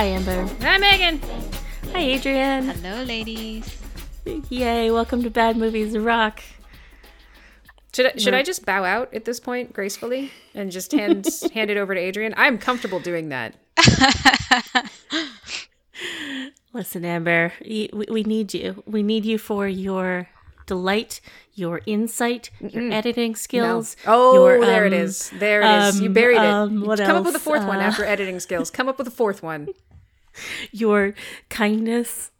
Hi, Amber. Hi, Megan. Hi, Adrian. Hello, ladies. Yay, welcome to Bad Movies Rock. Should I, should I just bow out at this point gracefully and just hand hand it over to Adrian? I'm comfortable doing that. Listen, Amber, we, we need you. We need you for your delight, your insight, your editing skills. Oh, your, there it um. There it is. You um, buried it. um, what Come up with a else? fourth one Uh, after editing skills. Come up with a fourth one. Your kindness.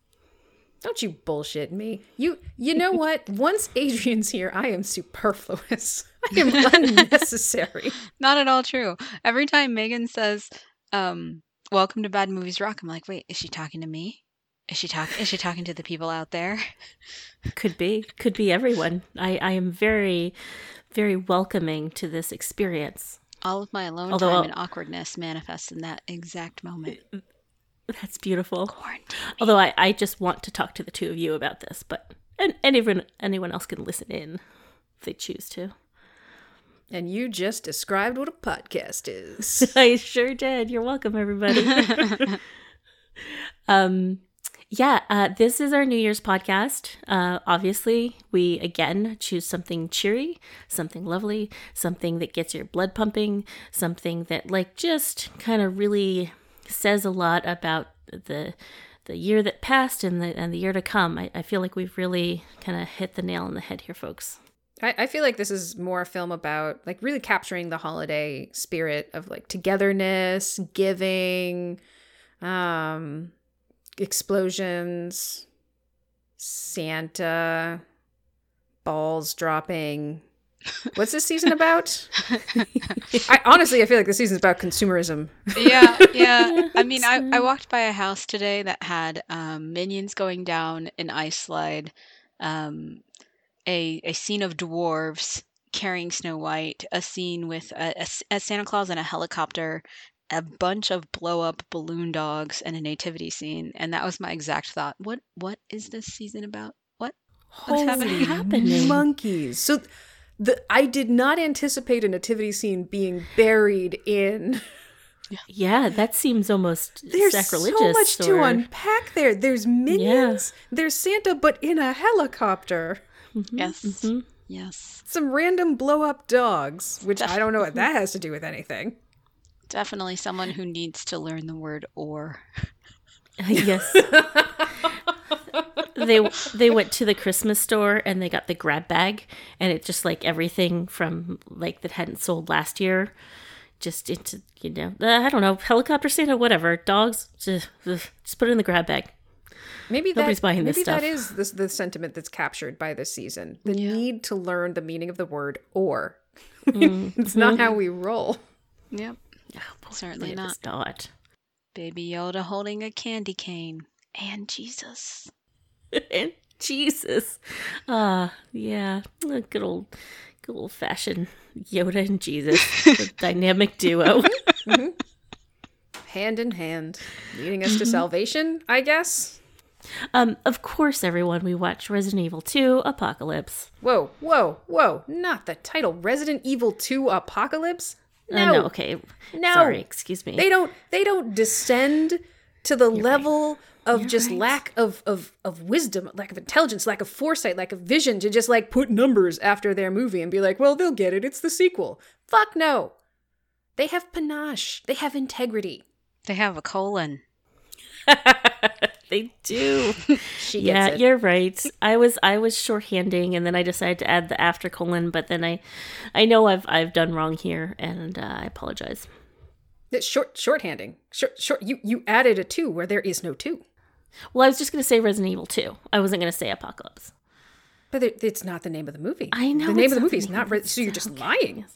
Don't you bullshit me. You you know what? Once Adrian's here, I am superfluous. I am unnecessary. Not at all true. Every time Megan says, um, "Welcome to Bad Movies Rock," I'm like, "Wait, is she talking to me? Is she talking? Is she talking to the people out there?" Could be. Could be everyone. I, I am very, very welcoming to this experience. All of my alone Although time and awkwardness manifests in that exact moment. That's beautiful. Quarantine. Although I, I just want to talk to the two of you about this, but and anyone anyone else can listen in if they choose to. And you just described what a podcast is. I sure did. You're welcome, everybody. um, yeah, uh, this is our New Year's podcast. Uh, obviously, we again choose something cheery, something lovely, something that gets your blood pumping, something that like just kind of really says a lot about the the year that passed and the and the year to come. I, I feel like we've really kind of hit the nail on the head here, folks. I, I feel like this is more a film about like really capturing the holiday spirit of like togetherness, giving, um, explosions, Santa, balls dropping. What's this season about? I honestly I feel like this season's about consumerism. yeah, yeah. I mean, I, I walked by a house today that had um, minions going down an ice slide, um, a a scene of dwarves carrying Snow White, a scene with a Santa Claus and a helicopter, a bunch of blow up balloon dogs, and a nativity scene. And that was my exact thought. What what is this season about? What? What's happening? happening? Monkeys. So the I did not anticipate a nativity scene being buried in Yeah, that seems almost There's sacrilegious. There's so much to unpack there. There's minions. There's Santa, but in a helicopter. Yes. mhm. Yes. Some random blow up dogs, which I don't know what that has to do with anything. Definitely someone who needs to learn the word or. yes. they they went to the Christmas store and they got the grab bag and it just like everything from like that hadn't sold last year just into you know uh, I don't know helicopter Santa whatever dogs just, just put it in the grab bag. Maybe Nobody's that, buying this maybe that stuff. is the, the sentiment that's captured by this season. The Yeah. need to learn the meaning of the word or. Mm-hmm. it's not how we roll. Yep. Certainly It not. is not. Baby Yoda holding a candy cane. And Jesus. and Jesus. Ah, yeah. Good old good old fashioned Yoda and Jesus. the dynamic duo. Hand in hand, leading us to Mm-hmm. salvation, I guess. Um, of course, everyone, we watched Resident Evil 2 Apocalypse. Whoa, whoa, whoa. Not the title. Resident Evil 2 Apocalypse? Uh, no, okay. No. Sorry, excuse me. They don't they don't descend to the level of just right. lack of, of of wisdom, lack of intelligence, lack of foresight, lack of vision to just like put numbers after their movie and be like, well, they'll get it. It's the sequel. Fuck no. They have panache. They have integrity. They have a colon. they do. She yeah, it. you're right. I was I was shorthanding, and then I decided to add the after colon, but then I, I know I've I've done wrong here, and uh, I apologize. It's short shorthanding. Short short you you added a two where there is no two. Well, I was just gonna say Resident Evil 2. I wasn't gonna say Apocalypse. But it's not the name of the movie. I know The name of the movie is not Re- so you're just lying.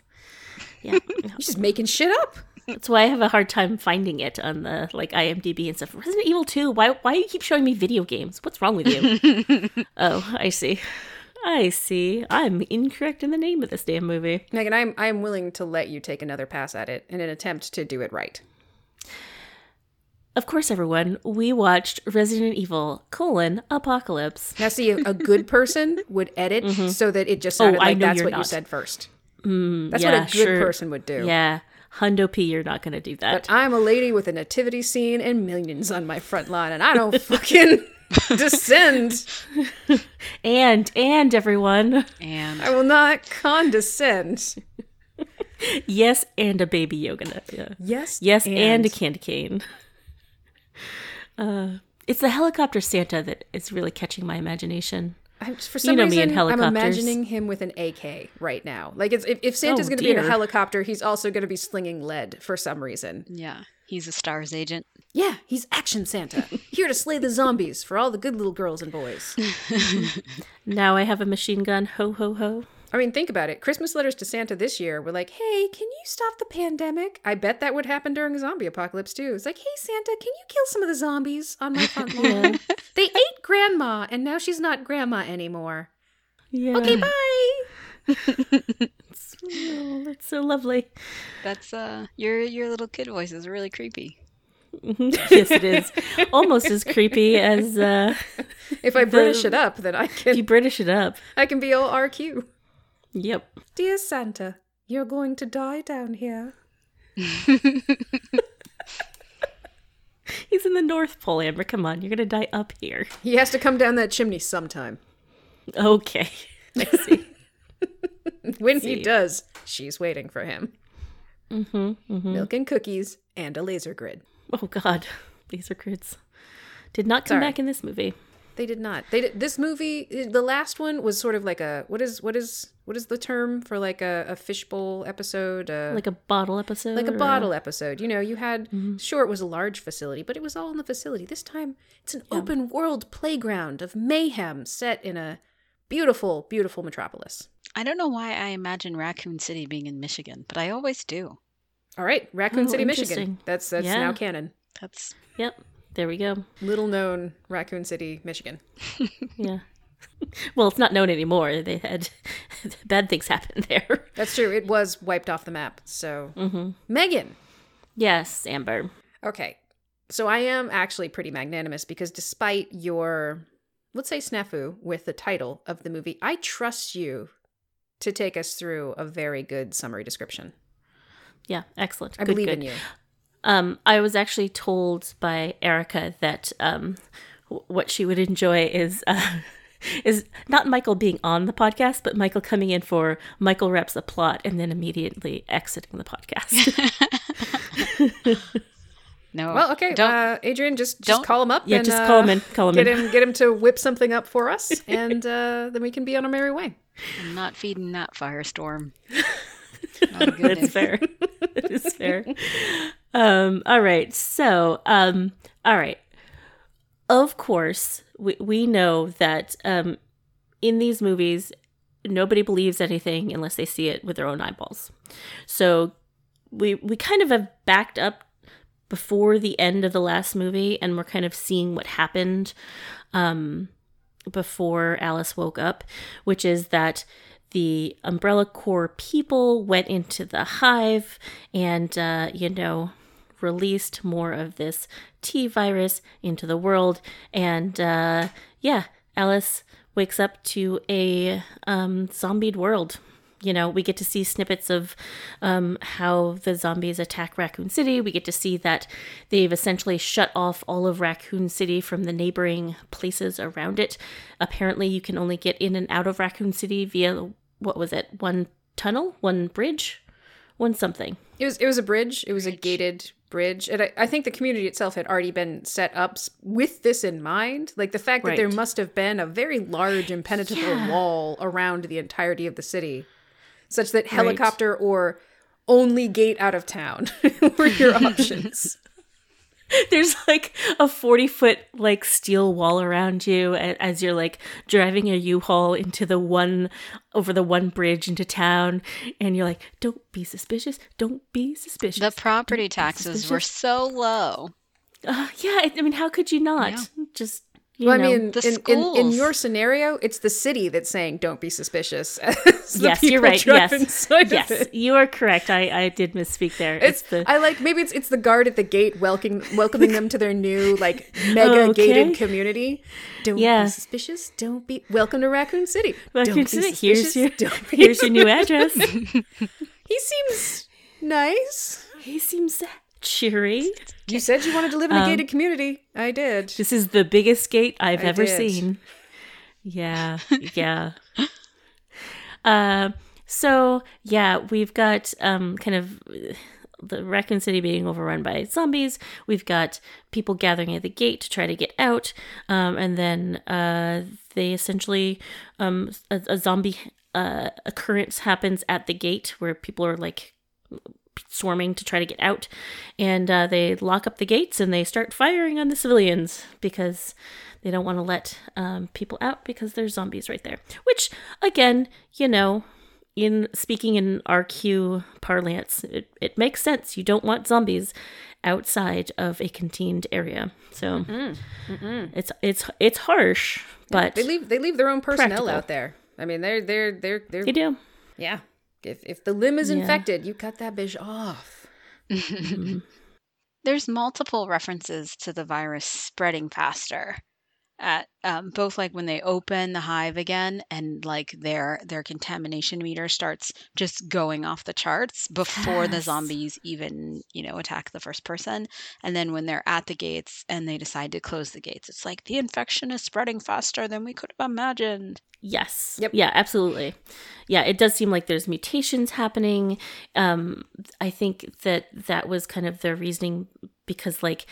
Yeah, You're just making shit up. That's why I have a hard time finding it on the like IMDb and stuff. Resident Evil 2. Why why do you keep showing me video games? What's wrong with you? oh, I see. I see. I'm incorrect in the name of this damn movie. Megan, I'm I'm willing to let you take another pass at it in an attempt to do it right. Of course, everyone, we watched Resident Evil colon Apocalypse. Now, see, a, good person would edit so that it just sounded Mm-hmm. Oh, I like that's what you said first. Mm, That's yeah, what a good sure. person would do. Yeah, Hundo P, you're not gonna do that. But I'm a lady with a nativity scene and millions on my front lawn, and I don't fucking descend. and and everyone, And I will not condescend. yes, and a baby yoga. Yeah. Yes. Yes, and, a candy cane. Uh, it's the helicopter Santa that is really catching my imagination. I'm, for some know me reason, in I'm imagining him with an AK right now. Like, it's, if, if Santa's Oh, going to be in a helicopter, he's also going to be slinging lead for some reason. yeah, he's a STARS agent. Yeah, he's Action Santa, here to slay the zombies for all the good little girls and boys. Now I have a machine gun. Ho ho ho. I mean, think about it. Christmas letters to Santa this year were like, hey, can you stop the pandemic? I bet that would happen during a zombie apocalypse too. It's like, hey, Santa, can you kill some of the zombies on my front lawn? they ate grandma, and now she's not grandma anymore. Yeah. Okay, bye. Oh, that's so lovely. That's uh, your your little kid voice is really creepy. yes, it is. Almost as creepy as uh, If I British it up, then I if you British it up. I can be all RQ. Yep. Dear Santa, you're going to die down here. He's in the North Pole, Amber. Come on, you're gonna die up here. He has to come down that chimney sometime. Okay. I see. When See. he does, she's waiting for him. mm-hmm, Milk and cookies and a laser grid. Oh God, laser grids did not come Sorry. back in this movie. They did not. They did, this movie. The last one was sort of like a what is what is what is the term for like a, a fishbowl episode? Uh, Like a bottle episode. like a or bottle episode. You know, you had sure it was a large facility, but it was all in the facility. This time, it's an open world playground of mayhem set in a beautiful, beautiful metropolis. I don't know why I imagine Raccoon City being in Michigan, but I always do. All right, Raccoon Oh, City, Michigan. That's that's Yeah. now canon. That's Yep. There we go. Little known Raccoon City, Michigan. Yeah. well, it's not known anymore. They had bad things happen there. That's true. It was wiped off the map. So, Mm-hmm. Megan. Yes, Amber. Okay. So I am actually pretty magnanimous because despite your, let's say, snafu with the title of the movie, I trust you to take us through a very good summary description. Yeah, excellent. I Good, believe good. in you. Um, I was actually told by Erica that um, w- what she would enjoy is uh, is not Michael being on the podcast, but Michael coming in for Michael reps a plot and then immediately exiting the podcast. no. Well, okay. Don't uh, Adrian, just just don't- call him up. yeah, and, just uh, call him in. Call him Get in. him, get him to whip something up for us, and uh, then we can be on our merry way. I'm not feeding that firestorm. Not good That's fair. that is fair. Um, all right. So, um, all right. Of course, we, we know that um, in these movies, nobody believes anything unless they see it with their own eyeballs. So we we kind of have backed up before the end of the last movie, and we're kind of seeing what happened um, before Alice woke up, which is that the Umbrella Corps people went into the hive and, uh, you know, released more of this T virus into the world. And, uh, yeah, Alice wakes up to a um, zombied world. You know, we get to see snippets of um, how the zombies attack Raccoon City. We get to see that they've essentially shut off all of Raccoon City from the neighboring places around it. Apparently, you can only get in and out of Raccoon City via what was it? One tunnel, one bridge, one something. It was it was a bridge. It was a gated bridge, and I, I think the community itself had already been set up with this in mind. Like the fact that there must have been a very large, impenetrable Yeah. wall around the entirety of the city, such that helicopter or only gate out of town were your options. There's like a 40 foot like steel wall around you as you're like driving a U-Haul into the one over the one bridge into town and you're like don't be suspicious don't be suspicious The property taxes were so low. Uh, yeah I, I mean how could you not Yeah. just you Well, I mean, in, in, in your scenario, it's the city that's saying "Don't be suspicious." yes you're right yes yes you are correct I I did misspeak there It's, the I like maybe it's it's the guard at the gate welcoming welcoming them to their new like mega Okay. gated community. Don't Yeah. be suspicious. Don't be welcome to Raccoon City. Raccoon Don't be City, here's your Don't be- here's your new address He seems nice. He seems cheery. You said you wanted to live in a Um, gated community. I did. This is the biggest gate I've I ever did. seen. Yeah, yeah. uh, so yeah, we've got um, kind of the Raccoon City being overrun by zombies. We've got people gathering at the gate to try to get out, um, and then uh, they essentially um, a, a zombie uh, occurrence happens at the gate where people are like swarming to try to get out and uh, they lock up the gates and they start firing on the civilians because they don't want to let um, people out because there's zombies right there which again you know in speaking in rq parlance it, it makes sense you don't want zombies outside of a contained area so it's it's it's harsh but They leave they leave their own personnel Practical. out there. I mean, they're they're they're they're they do yeah. If if the limb is Yeah. infected, you cut that bitch off. There's multiple references to the virus spreading faster. At um, both like when they open the hive again and like their their contamination meter starts just going off the charts before the zombies even you know attack the first person and then when they're at the gates and they decide to close the gates it's like the infection is spreading faster than we could have imagined Yes. Yep. Yeah, absolutely. Yeah, it does seem like there's mutations happening. Um, I think that that was kind of their reasoning because, like,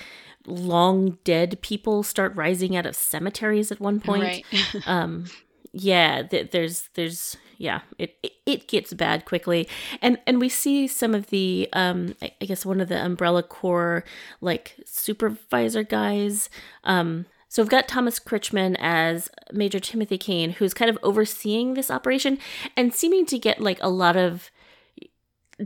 long dead people start rising out of cemeteries at one point. right Um, yeah, th- there's, there's, yeah, it, it it gets bad quickly, and and we see some of the, um, I, I guess one of the Umbrella Corps like supervisor guys, um. So we've got Thomas Kretschmann as Major Timothy Cain, who's kind of overseeing this operation and seeming to get like a lot of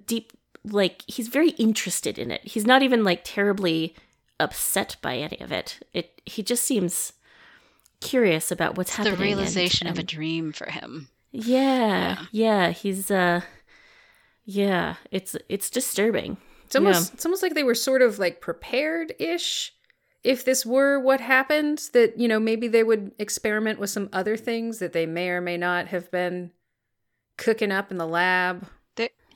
deep, like he's very interested in it. He's not even like terribly upset by any of it. It he just seems curious about what's the happening. and- realization of a dream for him yeah, yeah, he's uh, yeah, it's it's disturbing. It's almost it's almost like they were sort of like prepared ish. If this were what happened, that you know maybe they would experiment with some other things that they may or may not have been cooking up in the lab.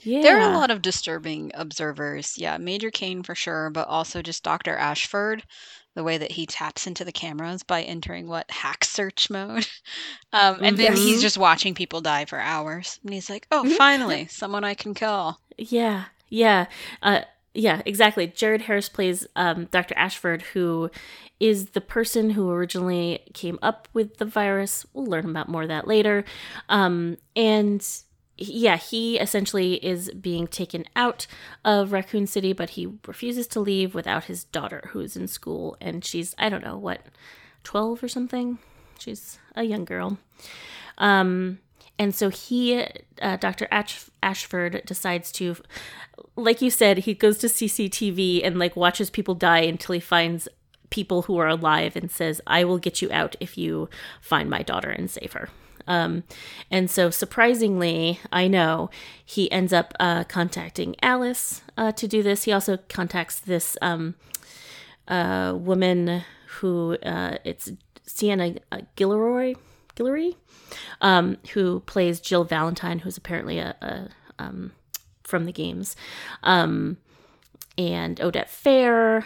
Yeah, There are a lot of disturbing observers. Yeah, Major Cain for sure, but also just Dr. Ashford, the way that he taps into the cameras by entering what hack search mode. Um, and then he's Mhm. just watching people die for hours. And he's like, oh, Mhm. finally, someone I can kill. Yeah, yeah, uh, yeah, exactly. Jared Harris plays um, Dr. Ashford, who is the person who originally came up with the virus. We'll learn about more of that later. Um, and yeah, he essentially is being taken out of Raccoon City, but he refuses to leave without his daughter, who's in school, and she's I don't know what, twelve or something. She's a young girl. Um, and so he, uh, Dr. Ash- Ashford, decides to, like you said, he goes to CCTV and like watches people die until he finds people who are alive and says, "I will get you out if you find my daughter and save her." Um, and so, surprisingly, I know he ends up uh, contacting Alice uh, to do this. He also contacts this um, uh, woman who uh, it's Sienna uh, Gilroy, Guillory, um, who plays Jill Valentine, who's apparently a, a um, from the games, um, and Oded Fehr.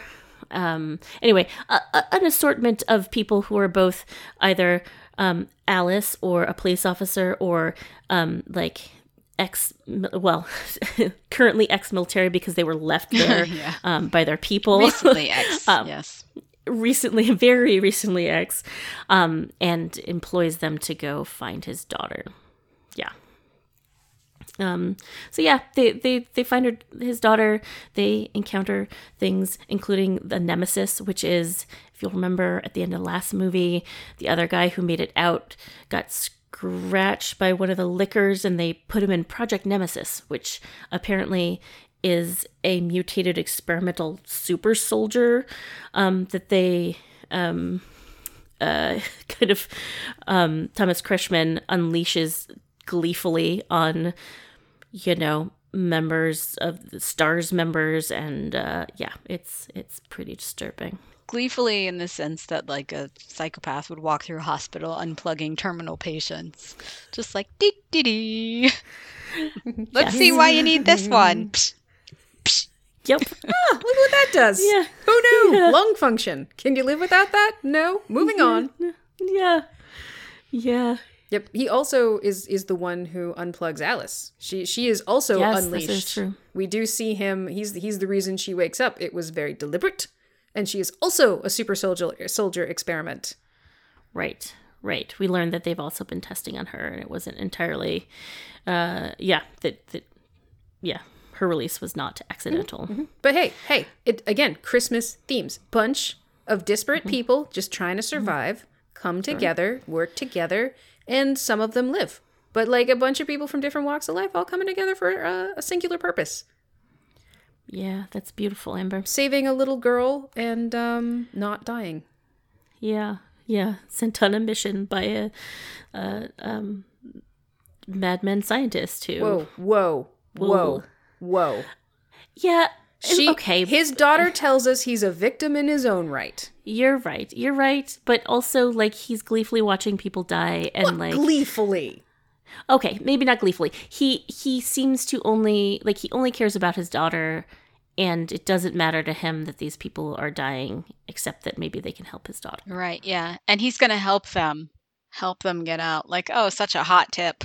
Um, anyway, a, a, an assortment of people who are both either um, Alice or a police officer or um, like ex well currently ex-military because they were left there Yeah. um, by their people Recently ex, Um, yes. recently, very recently ex, um, and employs them to go find his daughter. Um, so yeah, they, they, they find her, his daughter, they encounter things, including the nemesis, which is, if you'll remember at the end of the last movie, the other guy who made it out got scratched by one of the lickers and they put him in Project Nemesis, which apparently is a mutated experimental super soldier um, that they um, uh, kind of um, Thomas Kretschmann unleashes gleefully on, you know, members of the stars members and uh yeah it's it's pretty disturbing Gleefully, in the sense that, like, a psychopath would walk through a hospital unplugging terminal patients. Just like, dee dee dee. Let's Yes. see why you need this one. Psh, psh. Yep. Ah, look what that does. Yeah. Who knew? Yeah. Lung function. Can you live without that? No. Moving on. Yeah. Yeah. Yep. He also is is the one who unplugs Alice. She she is also Yes, this unleashed. is true. We do see him. He's he's the reason she wakes up. It was very deliberate, and she is also a super soldier soldier experiment. Right. Right. We learned that they've also been testing on her and it wasn't entirely uh yeah, that that yeah, her release was not mm-hmm. accidental. Mm-hmm. But hey, hey, it again Christmas themes. Bunch of disparate mm-hmm. people just trying to survive, come together, work together, and some of them live. But like a bunch of people from different walks of life all coming together for uh, a singular purpose. Yeah, that's beautiful, Amber. saving a little girl and um not dying. Yeah. Yeah, sent on a mission by a, a um madman scientist who Whoa, whoa, whoa, Whoa. whoa. Yeah, She, okay. His daughter tells us he's a victim in his own right. You're right. You're right. But also, like, he's gleefully watching people die, and like, Gleefully. okay, maybe not gleefully. He he seems to only like he only cares about his daughter, and it doesn't matter to him that these people are dying, except that maybe they can help his daughter. Right, yeah. And he's going to help them. Help them get out. Like, oh, such a hot tip.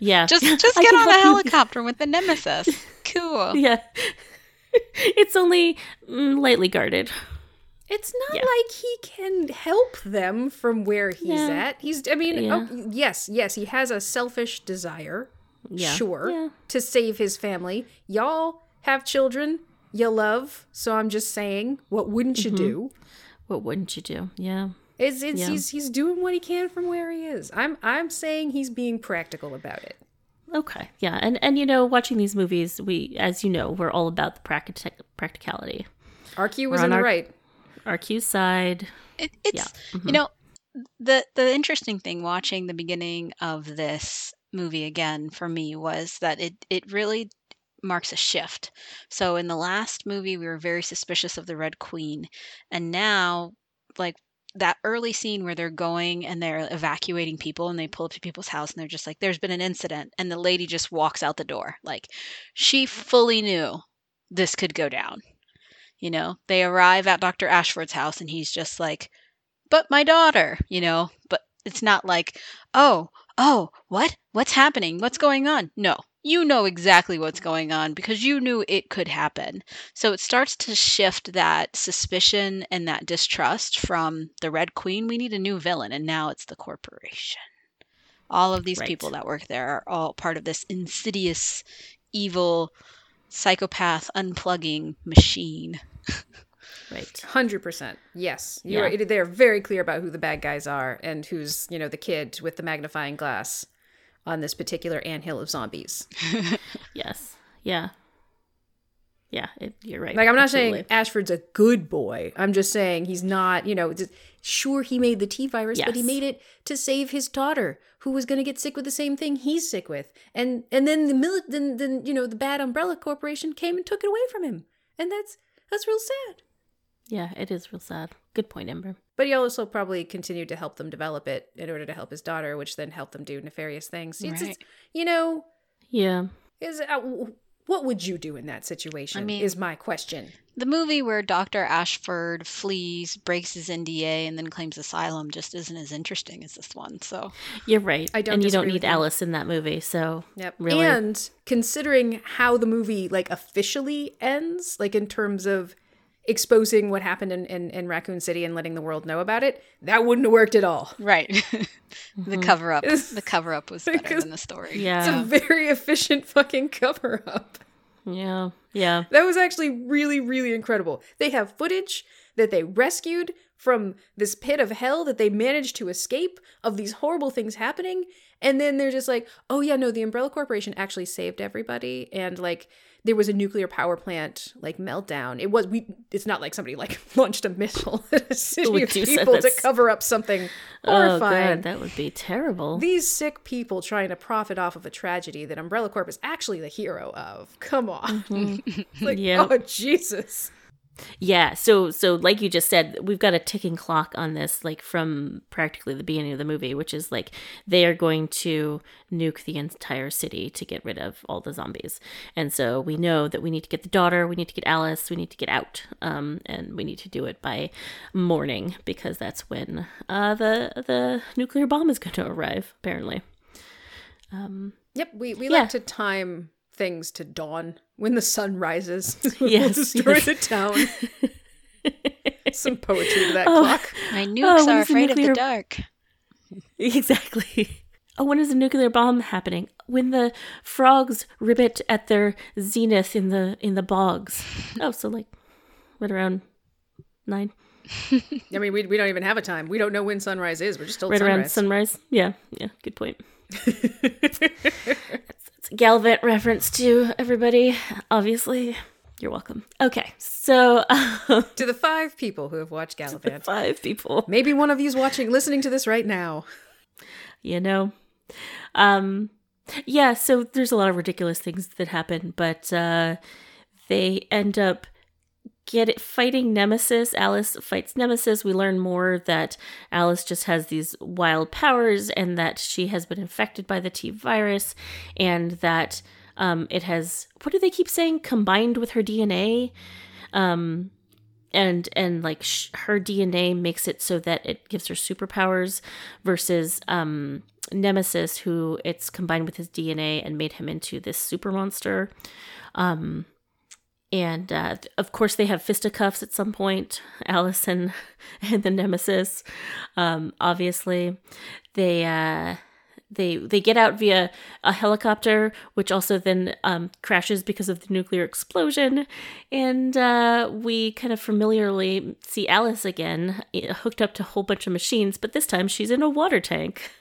Yeah, Just just get on a help you- helicopter with the Nemesis. Cool. Yeah, it's only mm, lightly guarded. It's not Yeah. like he can help them from where he's Yeah. at. He's, I mean, Yeah. oh, yes, yes, he has a selfish desire, sure, to save his family. Y'all have children you love, so I'm just saying, what wouldn't Mm-hmm. you do? What wouldn't you do? Yeah. It's, it's he's he's doing what he can from where he is. I'm I'm saying he's being practical about it. Okay. Yeah. And and you know, watching these movies, we, as you know, we're all about the practi- practicality. RQ was We're in on the our- right. Our Q side. It, it's you mm-hmm. know the the interesting thing watching the beginning of this movie again for me was that it it really marks a shift. So in the last movie we were very suspicious of the Red Queen and now like that early scene where they're going and they're evacuating people and they pull up to people's house and they're just like there's been an incident and the lady just walks out the door. Like she fully knew this could go down you know? They arrive at dr ashford's house and he's just like but my daughter you know? But it's not like oh oh what? What's happening? What's going on? No you know exactly what's going on because you knew it could happen so it starts to shift that suspicion and that distrust from the red queen we need a new villain and now it's the corporation all of these Right. people that work there are all part of this insidious evil psychopath unplugging machine Right. Hundred percent. Yes, Yeah. you're. They're very clear about who the bad guys are and who's you know the kid with the magnifying glass on this particular anthill of zombies. Yes. Yeah. Yeah. It, you're right. Like I'm not Absolutely. saying Ashford's a good boy. I'm just saying he's not. You know, just, sure he made the T virus, but he made it to save his daughter, who was going to get sick with the same thing he's sick with. And and then the mili- then then you know the bad umbrella corporation came and took it away from him, and that's that's real sad. Yeah, it is real sad. Good point, Ember. But he also probably continued to help them develop it in order to help his daughter, which then helped them do nefarious things. It's just, Right. you know, Yeah. is uh, what would you do in that situation? I mean- is my question. The movie where Dr. Ashford flees, breaks his NDA, and then claims asylum just isn't as interesting as this one. So, You're right. I don't and you don't need you. Alice in that movie, so Yep. Really? And considering how the movie like officially ends, like in terms of exposing what happened in, in, in Raccoon City and letting the world know about it, that wouldn't have worked at all. right. the mm-hmm. cover up. It's- The cover up was better Because- than the story. Yeah. It's a very efficient fucking cover up. yeah. Yeah. That was actually really, really incredible. They have footage that they rescued from this pit of hell that they managed to escape of these horrible things happening. And then they're just like, oh, yeah, no, the Umbrella Corporation actually saved everybody. And like, there was a nuclear power plant like meltdown. It was, we, it's not like somebody like launched a missile at a city of people to cover up something Oh horrifying. god, that would be terrible. These sick people trying to profit off of a tragedy that Umbrella Corp is actually the hero of. Come on. Mm-hmm. like, Yeah. oh, Jesus. Yeah, so so like you just said, we've got a ticking clock on this, like from practically the beginning of the movie, which is like they are going to nuke the entire city to get rid of all the zombies, and so we know that we need to get the daughter, we need to get Alice, we need to get out, um, and we need to do it by morning because that's when uh, the the nuclear bomb is going to arrive, apparently. Um, Yep, we, we Yeah. like to time things to dawn when the sun rises. we'll Yes, destroy yes. the town. Some poetry to that Oh. clock. My Oh, nukes when are is the afraid of the dark. Exactly. Oh, when is the nuclear bomb happening? When the frogs ribbit at their zenith in the in the bogs. Oh, so like right around nine, I mean, we, we don't even have a time. We don't know when sunrise is. We're just told right around sunrise. sunrise. Yeah, yeah. Good point. It's a Galavant reference to everybody. Obviously, you're welcome. Okay, so um, to the five people who have watched Galavant. five people. Maybe one of you's watching, listening to this right now. you know um yeah so there's a lot of ridiculous things that happen but uh they end up get it fighting nemesis. Alice fights nemesis. We learn more that alice just has these wild powers and that she has been infected by the t virus and that um it has what do they keep saying? Combined with her dna um and and like sh- her DNA makes it so that it gives her superpowers versus um Nemesis who it's combined with his DNA and made him into this super monster. Um and uh, of course they have fisticuffs at some point Alice and and the Nemesis um obviously they uh they they get out via a helicopter, which also then um, crashes because of the nuclear explosion, and uh, we kind of familiarly see Alice again, hooked up to a whole bunch of machines, but this time she's in a water tank.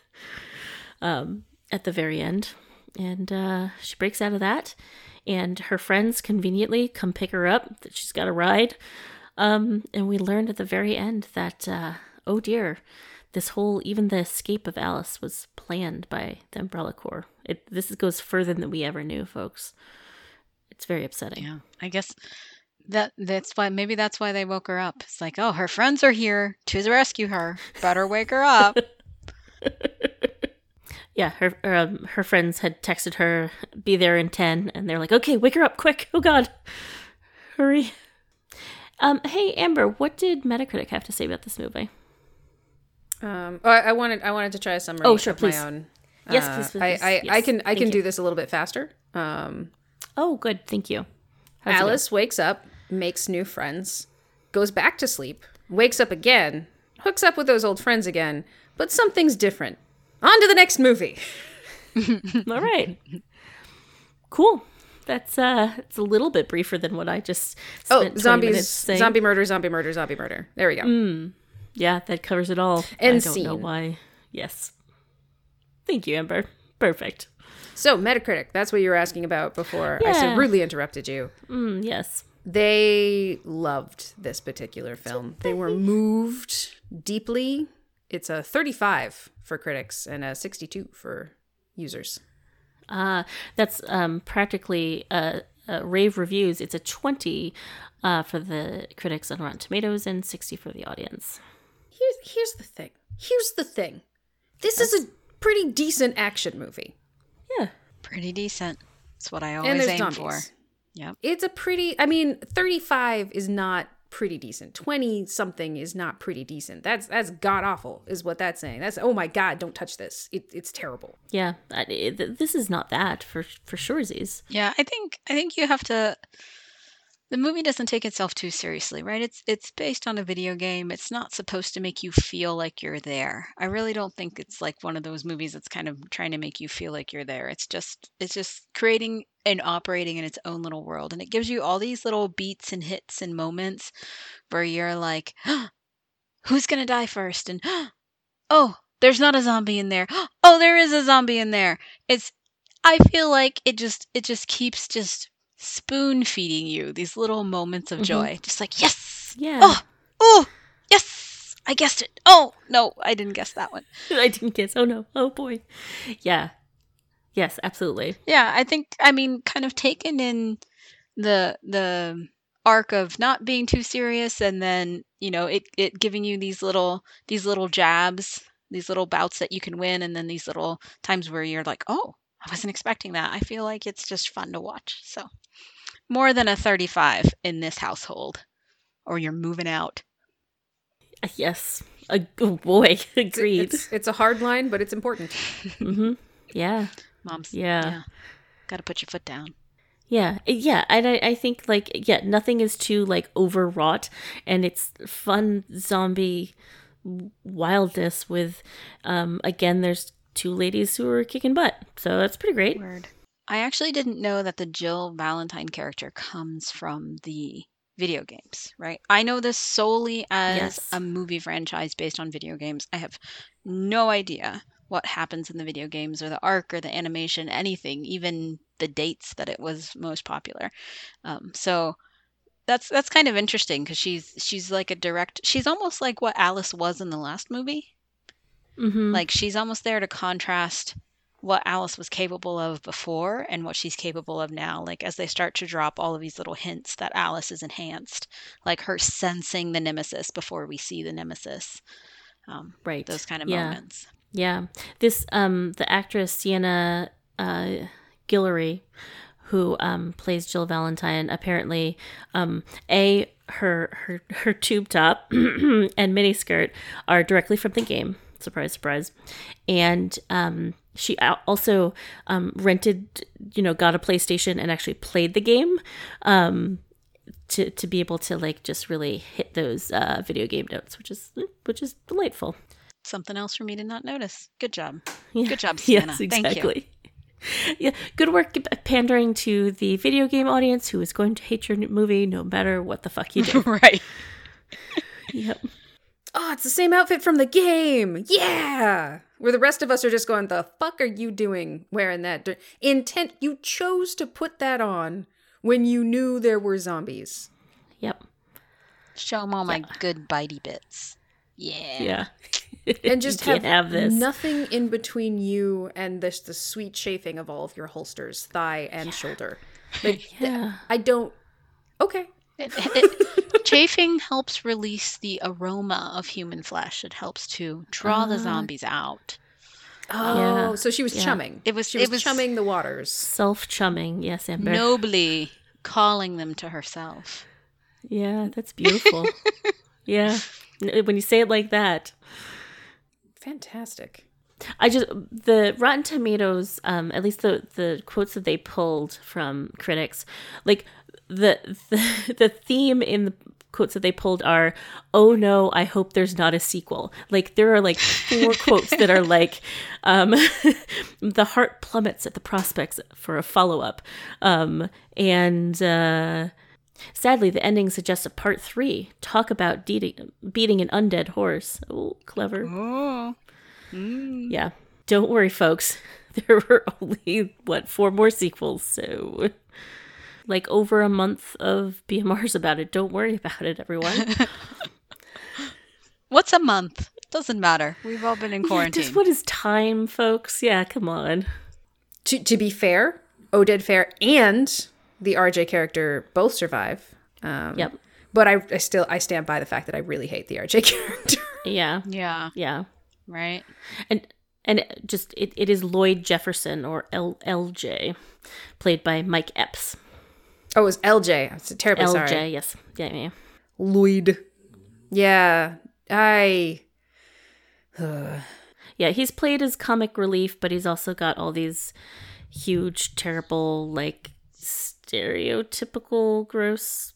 Um, at the very end, and uh, she breaks out of that, and her friends conveniently come pick her up. That she's got a ride, um, and we learned at the very end that uh, oh dear, this whole even the escape of Alice was planned by the Umbrella Corps. It this goes further than we ever knew, folks. It's very upsetting. Yeah, I guess that that's why maybe that's why they woke her up. It's like, oh, her friends are here to rescue her. Better wake her up. Yeah, her um, her friends had texted her, "Be there in 10, and they're like, "Okay, wake her up quick! Oh God, hurry!" Um, hey Amber, what did Metacritic have to say about this movie? Um, oh, I, I wanted I wanted to try a summary. Oh, sure, of please. My own. Yes, Uh, please, please, I, please. I, I Yes, can I thank can you. do this a little bit faster. Um, Oh, good, thank you. How's go? Alice wakes up, makes new friends, goes back to sleep, wakes up again, hooks up with those old friends again, but something's different. On to the next movie. All right. cool. That's uh it's a little bit briefer than what I just Oh, spent 20 zombies, zombie murder, zombie murder, zombie murder. There we go. Yeah, that covers it all. And I don't know why. Yes. Thank you, Amber. Perfect. So, Metacritic, that's what you were asking about before I so rudely interrupted you. Mm, yes. They loved this particular film. They were moved deeply. It's a 35 for critics and a 62 for users. Uh that's um practically uh, uh rave reviews. It's a 20 uh for the critics on Rotten Tomatoes and 60 for the audience. Here's here's the thing. Here's the thing. This is a pretty decent action movie. Yeah. Pretty decent. That's what I always there's aim zombies. for. Yep. It's a pretty I mean, 35 is not pretty decent. 20 something is not pretty decent. That's that's god awful is what that's saying. That's oh my god, don't touch this. It, it's terrible. Yeah. I- th- this is not that for for sure, Z's. Yeah, I think I think you have to the movie doesn't take itself too seriously, right? It's it's based on a video game. It's not supposed to make you feel like you're there. I really don't think it's like one of those movies that's kind of trying to make you feel like you're there. It's just it's just creating and operating in its own little world and it gives you all these little beats and hits and moments where you're like, "Who's going to die first?" and "Oh, there's not a zombie in there. Oh, there is a zombie in there." It's I feel like it just it just keeps just spoon feeding you these little moments of Mhm. joy. Just like, yes. Yeah. Oh, oh, yes. I guessed it. Oh, no, I didn't guess that one. I didn't guess. Oh no. Oh boy. Yeah. Yes, absolutely. Yeah, I think I mean kind of taken in the the arc of not being too serious and then you know it, it giving you these little these little jabs these little bouts that you can win and then these little times where you're like oh i wasn't expecting that i feel like it's just fun to watch so more than a 35 in this household or you're moving out Yes. A, oh boy, agreed. It's, it's a hard line, but it's important. hmm Yeah. mom's Yeah. gotta put your foot down Yeah, yeah, and I, I think like yeah, nothing is too like overwrought, and it's fun zombie wildness with, um, again, there's two ladies who are kicking butt, so that's pretty great. Word. I actually didn't know that the Jill Valentine character comes from the video games, right? I know this solely as Yes. a movie franchise based on video games. I have no idea what happens in the video games or the arc or the animation, anything, even the dates that it was most popular. Um, so that's that's kind of interesting because she's she's like a direct. She's almost like what Alice was in the last movie. Mm-hmm. Like she's almost there to contrast what Alice was capable of before and what she's capable of now. Like as they start to drop all of these little hints that Alice is enhanced, like her sensing the nemesis before we see the nemesis. Um, right, those kind of yeah. moments. Yeah, this um the actress Sienna uh, Guillory, who um plays Jill Valentine, apparently um a her her her tube top and mini skirt are directly from the game. Surprise, surprise, and um she also um rented you know got a PlayStation and actually played the game um to to be able to like just really hit those uh video game notes which is which is delightful Something else for me to not notice. Good job. yeah. Good job, Sienna. Yes, Thank you. exactly. Yeah, good work pandering to the video game audience who is going to hate your movie no matter what the fuck you do. right. yep. Oh, it's the same outfit from the game. Yeah. Where the rest of us are just going, the fuck are you doing wearing that? d- Intent, you chose to put that on when you knew there were zombies. Yep. Show them all my good bitey bits. Yeah. Yeah. And just have, have this. nothing in between you and this the sweet chafing of all of your holsters, thigh and shoulder. Like, Yeah. I don't. Okay. It, it, chafing helps release the aroma of human flesh. It helps to draw the Ah. zombies out. Oh, Yeah. so she was Yeah. chumming. It was- she it was, was- chumming the waters. Self chumming. Yes, Amber. Nobly calling them to herself. Yeah, that's beautiful. yeah. When you say it like that. Fantastic. I just the Rotten Tomatoes, um, at least the the quotes that they pulled from critics, like the the, the theme in the quotes that they pulled are, "Oh no, I hope there's not a sequel." Like there are like four quotes that are like, um, "The heart plummets at the prospects for a follow up," um, and. Uh, Sadly, the ending suggests a part three. Talk about de- beating an undead horse. Oh, clever. Oh. Yeah. Don't worry, folks. There were only, what, four more sequels, so like over a month of BMRs about it. Don't worry about it, everyone. What's a month? Doesn't matter. We've all been in Yeah, quarantine. just what is time, folks? Yeah, come on. To, to be fair, Oded Fehr and the RJ character both survive. Um, Yep. But I, I still I stand by the fact that I really hate the RJ character. Yeah, yeah. yeah. Right. And and it just it, it is Lloyd Jefferson or L, LJ, played by Mike Epps. Oh, it was LJ. I'm terribly LJ, sorry. yes. Yeah, yeah. Lloyd. Yeah, I. Yeah, he's played as comic relief, but he's also got all these huge, terrible, like stereotypical, gross.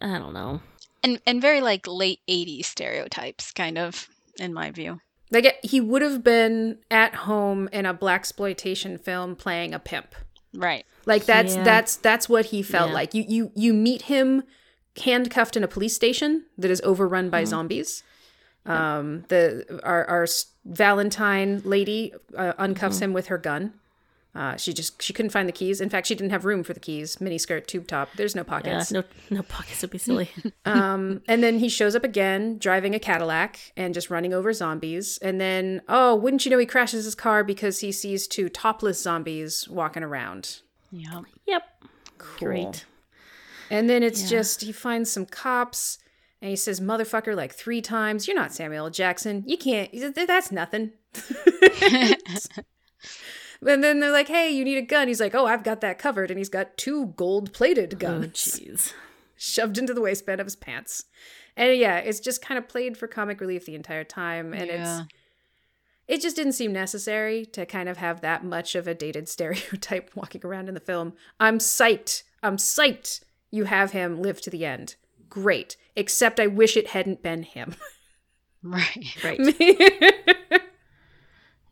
I don't know. And and very like late 80s stereotypes kind of in my view. Like he would have been at home in a blaxploitation film playing a pimp. Right. Like that's Yeah. that's that's what he felt Yeah. like. You you you meet him handcuffed in a police station that is overrun by zombies. Um, the our our Valentine lady uh, uncuffs him with her gun. Uh, she just she couldn't find the keys. In fact, she didn't have room for the keys. Mini skirt, tube top. There's no pockets. Yeah, pockets. no, no pockets would be silly. Um, and then he shows up again, driving a Cadillac and just running over zombies. And then, oh, wouldn't you know, he crashes his car because he sees two topless zombies walking around. Yeah. yep. Cool. Great. And then it's Yeah. just he finds some cops and he says motherfucker like three times. You're not Samuel Jackson. You can't. That's nothing. and then they're like, "Hey, you need a gun." He's like, "Oh, I've got that covered." And he's got two gold-plated Oh, guns jeez. shoved into the waistband of his pants. And yeah, it's just kind of played for comic relief the entire time and Yeah. it's it just didn't seem necessary to kind of have that much of a dated stereotype walking around in the film. I'm psyched. I'm psyched you have him live to the end. Great. Except I wish it hadn't been him. right. Right.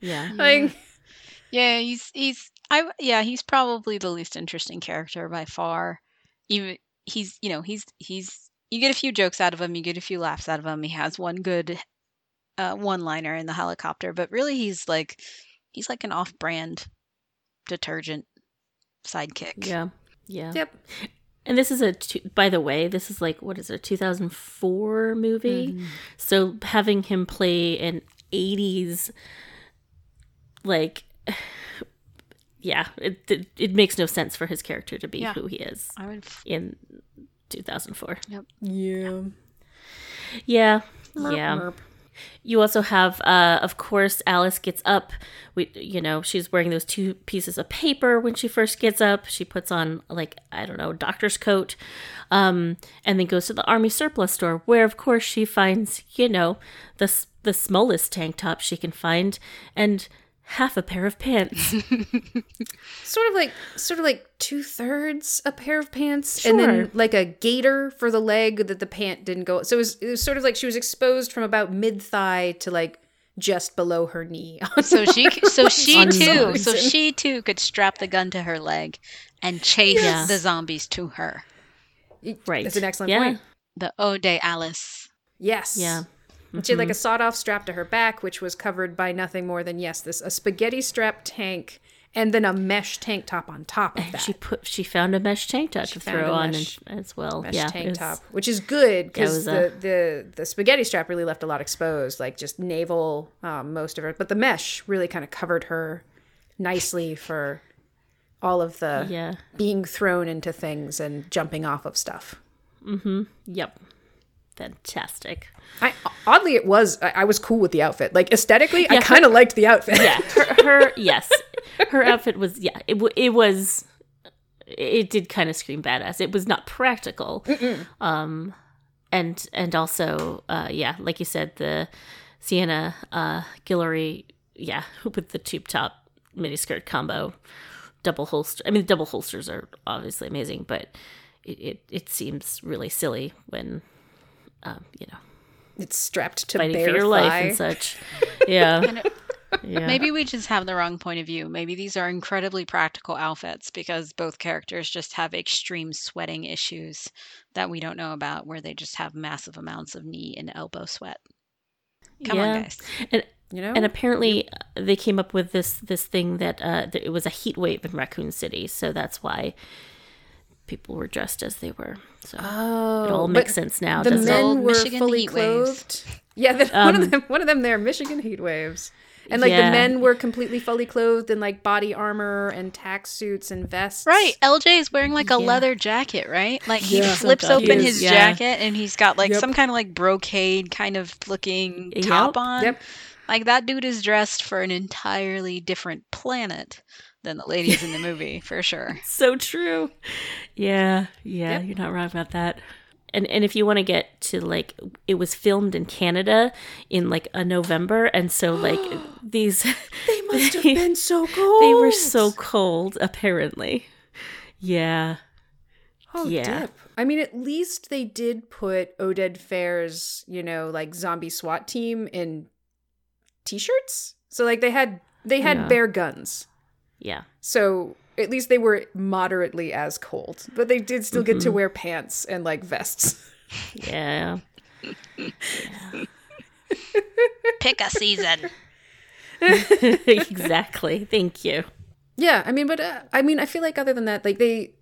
Yeah. like, Yeah, he's he's I yeah, he's probably the least interesting character by far. Even he's you know, he's he's you get a few jokes out of him, you get a few laughs out of him. He has one good uh, one liner in the helicopter, but really he's like he's like an off brand detergent sidekick. Yeah. Yeah. yep. And this is a, by the way, this is like, what is it, a 2004 movie? Mm-hmm. So having him play an 80s, like, yeah, it, it, it makes no sense for his character to be Yeah. who he is I would in 2004. Yep. Yeah. Yeah. Merp, yeah. merp. You also have, uh, of course, Alice gets up. We, you know, she's wearing those two pieces of paper when she first gets up. She puts on like I don't know, doctor's coat, um, and then goes to the army surplus store, where of course she finds, you know, the the smallest tank top she can find, and half a pair of pants. Sort of like sort of like two thirds a pair of pants, and then like a gaiter for the leg that the pant didn't go. So it was, it was sort of like she was exposed from about mid thigh to like just below her knee. So she c- so she too so she too could strap the gun to her leg and chase Yes. the zombies to her. right. That's an excellent yeah. point. The Ode Alice. Yes. Yeah. And She had like a sawed off strap to her back, which was covered by nothing more than yes, this a spaghetti strap tank, and then a mesh tank top on top of And that. she put she found a mesh tank top to throw on mesh- and, as well. mesh yeah, tank was- top, which is good because was the, a- the the spaghetti strap really left a lot exposed, like just navel, um, most of her. But the mesh really kind of covered her nicely for all of the Yeah. being thrown into things and jumping off of stuff. Yep. Fantastic. I oddly it was I, I was cool with the outfit. Like aesthetically, I kind of liked the outfit. Yeah, her, her yes, her outfit was yeah. It w- it was it did kind of scream badass. It was not practical, um, and and also uh, yeah, like you said, the Sienna uh, Guillory yeah with the tube top miniskirt combo, double holster. I mean, the double holsters are obviously amazing, but it it, it seems really silly when um, you know It's strapped to fighting bare for your thigh. life and such. Yeah, yeah. Maybe we just have the wrong point of view. Maybe these are incredibly practical outfits because both characters just have extreme sweating issues that we don't know about, where they just have massive amounts of knee and elbow sweat. Come Yeah. on, guys. And You know, and apparently uh, they came up with this this thing that uh that it was a heat wave in Raccoon City, so that's why people were dressed as they were. So oh, it all makes sense now. The doesn't it? men were Michigan fully heat waves. clothed. Yeah, the, one Um, of them. One of them. There, Michigan heat waves, and like Yeah. the men were completely fully clothed in like body armor and tack suits and vests. Right, LJ is wearing like a Yeah. leather jacket, right? Like he Yeah. flips So open he his yeah. jacket and he's got like Yep. some kind of like brocade kind of looking Yep. top on. Yep. Like that dude is dressed for an entirely different planet than the ladies in the movie, for sure. so true. Yeah, yeah, Yep. you're not wrong about that. And and if you want to get to like it was filmed in Canada in like a November and so like these They must have been so cold. they were so cold apparently. Yeah. Oh, Yeah. dip. I mean, at least they did put Oded Fehr's, you know, like zombie SWAT team in t-shirts. So like they had they had Yeah. bare guns. Yeah. So at least they were moderately as cold, but they did still get to wear pants and like vests. Yeah. Pick a season. exactly. Thank you. Yeah, I mean, but uh, I mean, I feel like other than that, like they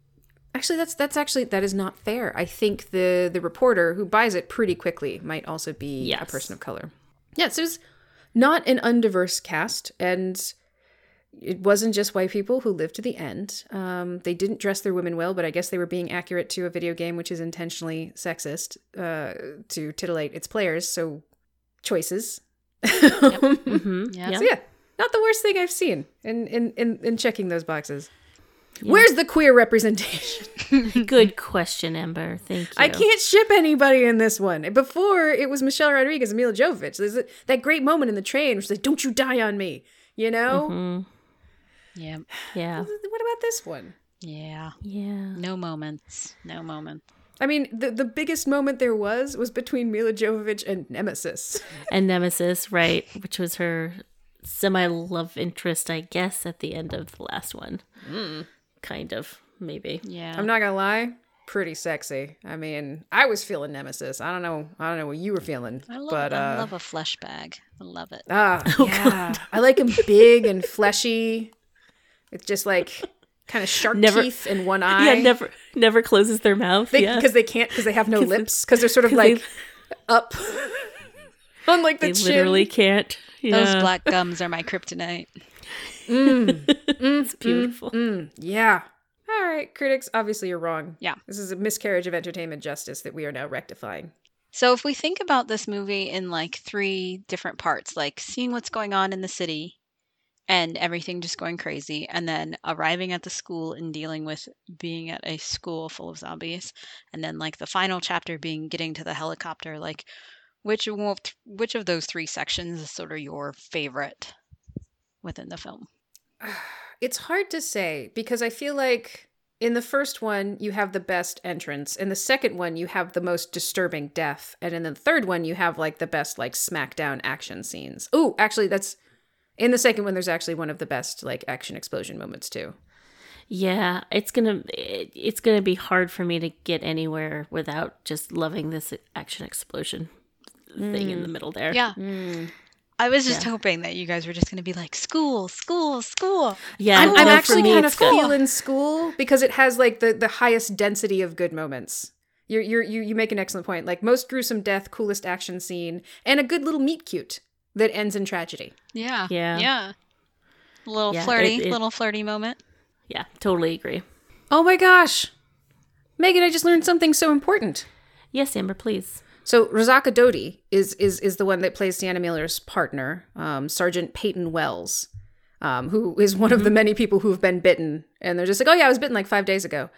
actually that's that's actually that is not fair. I think the the reporter who buys it pretty quickly might also be a person of color. Yeah, so it's not an undiverse cast, and it wasn't just white people who lived to the end. Um, they didn't dress their women well, but I guess they were being accurate to a video game which is intentionally sexist uh, to titillate its players. So choices. hmm Yeah. So yeah, not the worst thing I've seen in in in, in checking those boxes. Where's the queer representation? Good question, Amber. Thank you. I can't ship anybody in this one. Before it was Michelle Rodriguez and Milla Jovovich. There's a, that great moment in the train where she's like, "Don't you die on me," you know. hmm Yeah. Yeah. What about this one? Yeah. Yeah. No moments. No moments. I mean, the the biggest moment there was was between Milla Jovovich and Nemesis. And Nemesis, right, which was her semi love interest, I guess, at the end of the last one. Kind of, maybe. Yeah. I'm not gonna lie, pretty sexy. I mean, I was feeling Nemesis. I don't know. I don't know what you were feeling, I love, but I uh, love a flesh bag. I love it. ah, yeah, I like him big and fleshy. It's just like kind of shark Never- teeth in one eye. Yeah, never never closes their mouth. They, yeah. because they can't because they have no lips because they're sort of 'Cause they- like up on like the They chin. literally can't. Yeah. Those black gums are my kryptonite. it's beautiful. Mm, yeah. All right, critics. Obviously, you're wrong. Yeah. This is a miscarriage of entertainment justice that we are now rectifying. So if we think about this movie in like three different parts, like seeing what's going on in the city and everything just going crazy, and then arriving at the school and dealing with being at a school full of zombies, and then like the final chapter being getting to the helicopter, like which which of those three sections is sort of your favorite within the film? It's hard to say because I feel like in the first one you have the best entrance, in the second one you have the most disturbing death, and in the third one you have like the best like smackdown action scenes. Oh, actually, that's in the second one. There's actually one of the best like action explosion moments too. Yeah, it's gonna it, it's gonna be hard for me to get anywhere without just loving this action explosion thing in the middle there. Yeah. Mm. I was just Yeah. hoping that you guys were just going to be like school, school, school. yeah. I'm, I'm actually me, kind of it's good. feeling school because it has like the the highest density of good moments. You're, you're, you you make an excellent point. Like most gruesome death, coolest action scene, and a good little meet cute that ends in tragedy. Yeah. Yeah. Yeah. A little Yeah, flirty, it- it- little flirty moment. Yeah, totally agree. Oh my gosh, Megan! I just learned something so important. Yes, Amber, please. So Razaaq Adoti is is is the one that plays Sienna Miller's partner, um, Sergeant Peyton Wells, um, who is one of the many people who have been bitten, and they're just like, oh yeah, I was bitten like five days ago.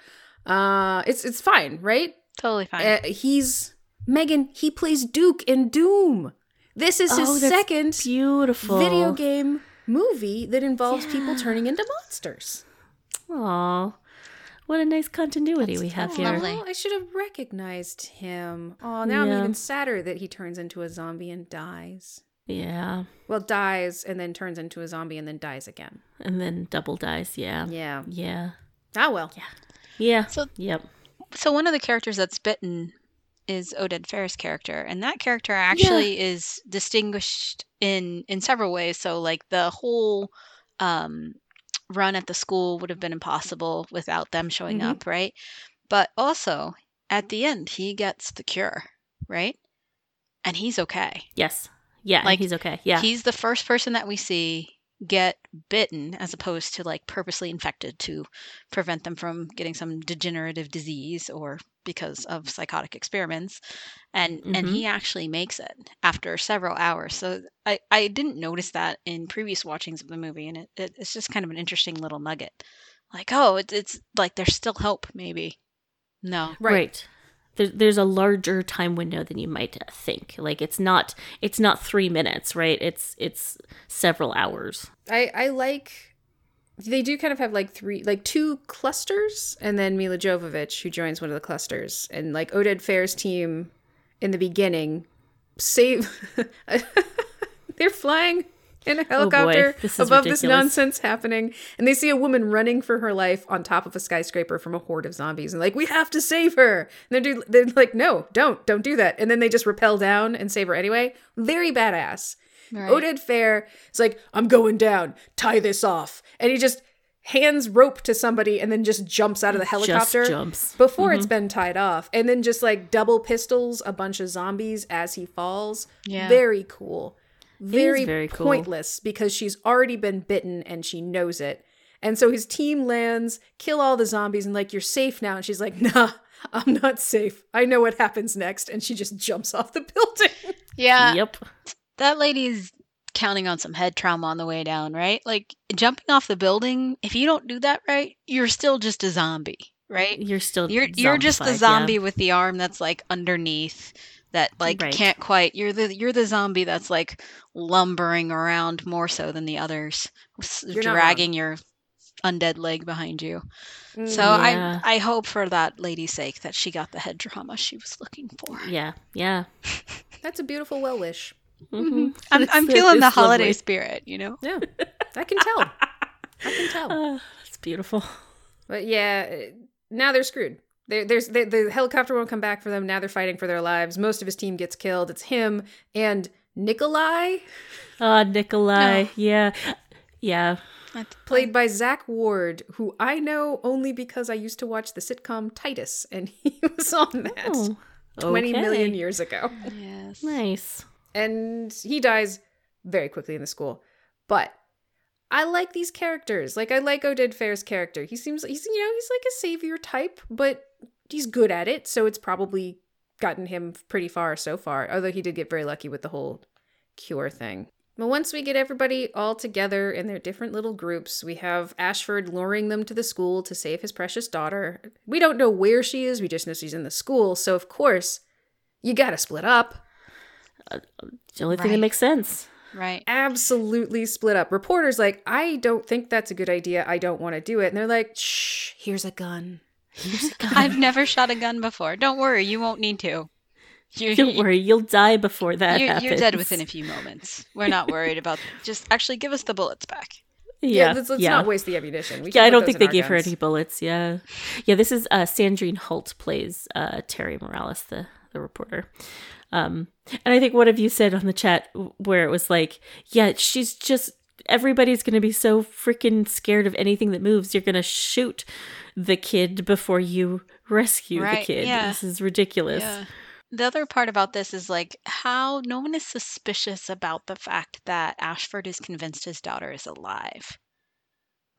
Uh, it's it's fine, right? Totally fine. Uh, he's Megan. He plays Duke in Doom. This is Oh, his that's second Beautiful video game movie that involves people turning into monsters. Aw, what a nice continuity we have here. lovely. Oh, I should have recognized him. Oh, now I'm even sadder that he turns into a zombie and dies. Yeah, Well, dies and then turns into a zombie and then dies again. and then double dies, Yeah, Yeah. yeah, Ah, well. Yeah. Yeah. So- yep. so one of the characters that's bitten is Oded Fehr's character, and that character actually is distinguished in in several ways. So like the whole um, run at the school would have been impossible without them showing Mhm. up, right? But also at the end, he gets the cure, right? And he's okay. Yes. Yeah, Like, he's okay. Yeah. He's the first person that we see get bitten as opposed to like purposely infected to prevent them from getting some degenerative disease or because of psychotic experiments. And and Mhm. he actually makes it after several hours. So i i didn't notice that in previous watchings of the movie and it, it it's just kind of an interesting little nugget. Like oh it's, it's like there's still hope maybe. No. Right. There, there's a larger time window than you might think. Like it's not it's not three minutes, right? It's it's several hours. I, I like. They do kind of have like three, like two clusters, and then Milla Jovovich, who joins one of the clusters. And like Oded Fehr's team in the beginning save. They're flying in a oh, helicopter This is above this nonsense happening. And they see a woman running for her life on top of a skyscraper from a horde of zombies. And like, we have to save her. And they're, do- they're like, no, don't, don't do that. And then they just rappel down and save her anyway. Very badass. Right. Oded Fehr is like, I'm going down, tie this off. And he just hands rope to somebody and then just jumps out of the helicopter Just jumps. before it's mm-hmm. been tied off. And then just like double pistols a bunch of zombies as he falls. Yeah. Very cool. Very, very cool. pointless because she's already been bitten and she knows it. And so his team lands, kill all the zombies, and like, you're safe now. And she's like, nah, I'm not safe. I know what happens next. And she just jumps off the building. Yeah. yep. That lady's counting on some head trauma on the way down, right? Like jumping off the building, if you don't do that right, you're still just a zombie, right? You're still You're you're just the zombified, yeah. zombie with the arm that's like underneath that like Right. can't quite you're the you're the zombie that's like lumbering around more so than the others You're dragging your undead leg behind you. So Mm, Yeah. I I hope for that lady's sake that she got the head drama she was looking for. Yeah, yeah. that's a beautiful well wish. Mhm. I'm I'm feeling the it's lovely. holiday spirit, you know. Yeah, I can tell. I can tell. Ah, it's beautiful. But yeah, uh, now they're screwed. There there's the, the helicopter won't come back for them. Now they're fighting for their lives. Most of his team gets killed. It's him and Nikolai, Ah, Nikolai. Oh. Yeah, yeah. played by Zack Ward, who I know only because I used to watch the sitcom Titus, and he was on that Oh, twenty okay. million years ago. Yes. Nice. and he dies very quickly in the school. But I like these characters. Like I like Oded Fehr's character. He seems he's you know he's like a savior type, but he's good at it, so it's probably gotten him pretty far so far. Although he did get very lucky with the whole cure thing. But once we get everybody all together in their different little groups, we have Ashford luring them to the school to save his precious daughter. We don't know where she is, we just know she's in the school, so of course, you gotta split up. Uh, the only thing that makes sense. Right. absolutely split up. Reporters like, I don't think that's a good idea. I don't want to do it. And they're like, shh, here's a gun. I've never shot a gun before. Don't worry, you won't need to. You, Don't worry, you'll die before that you're, happens. you're dead within a few moments. We're not worried about. Just actually give us the bullets back. Yeah, let's, let's yeah. not waste the ammunition. We yeah, I don't think they our gave her any bullets. Yeah, yeah. This is uh, Sandrine Holt plays uh, Terry Morales, the the reporter. Um, and I think one of you said on the chat where it was like, yeah, she's just everybody's gonna be so freaking scared of anything that moves. You're gonna shoot the kid before you rescue Right, the kid. yeah. This is ridiculous. Yeah. The other part about this is like how no one is suspicious about the fact that Ashford is convinced his daughter is alive.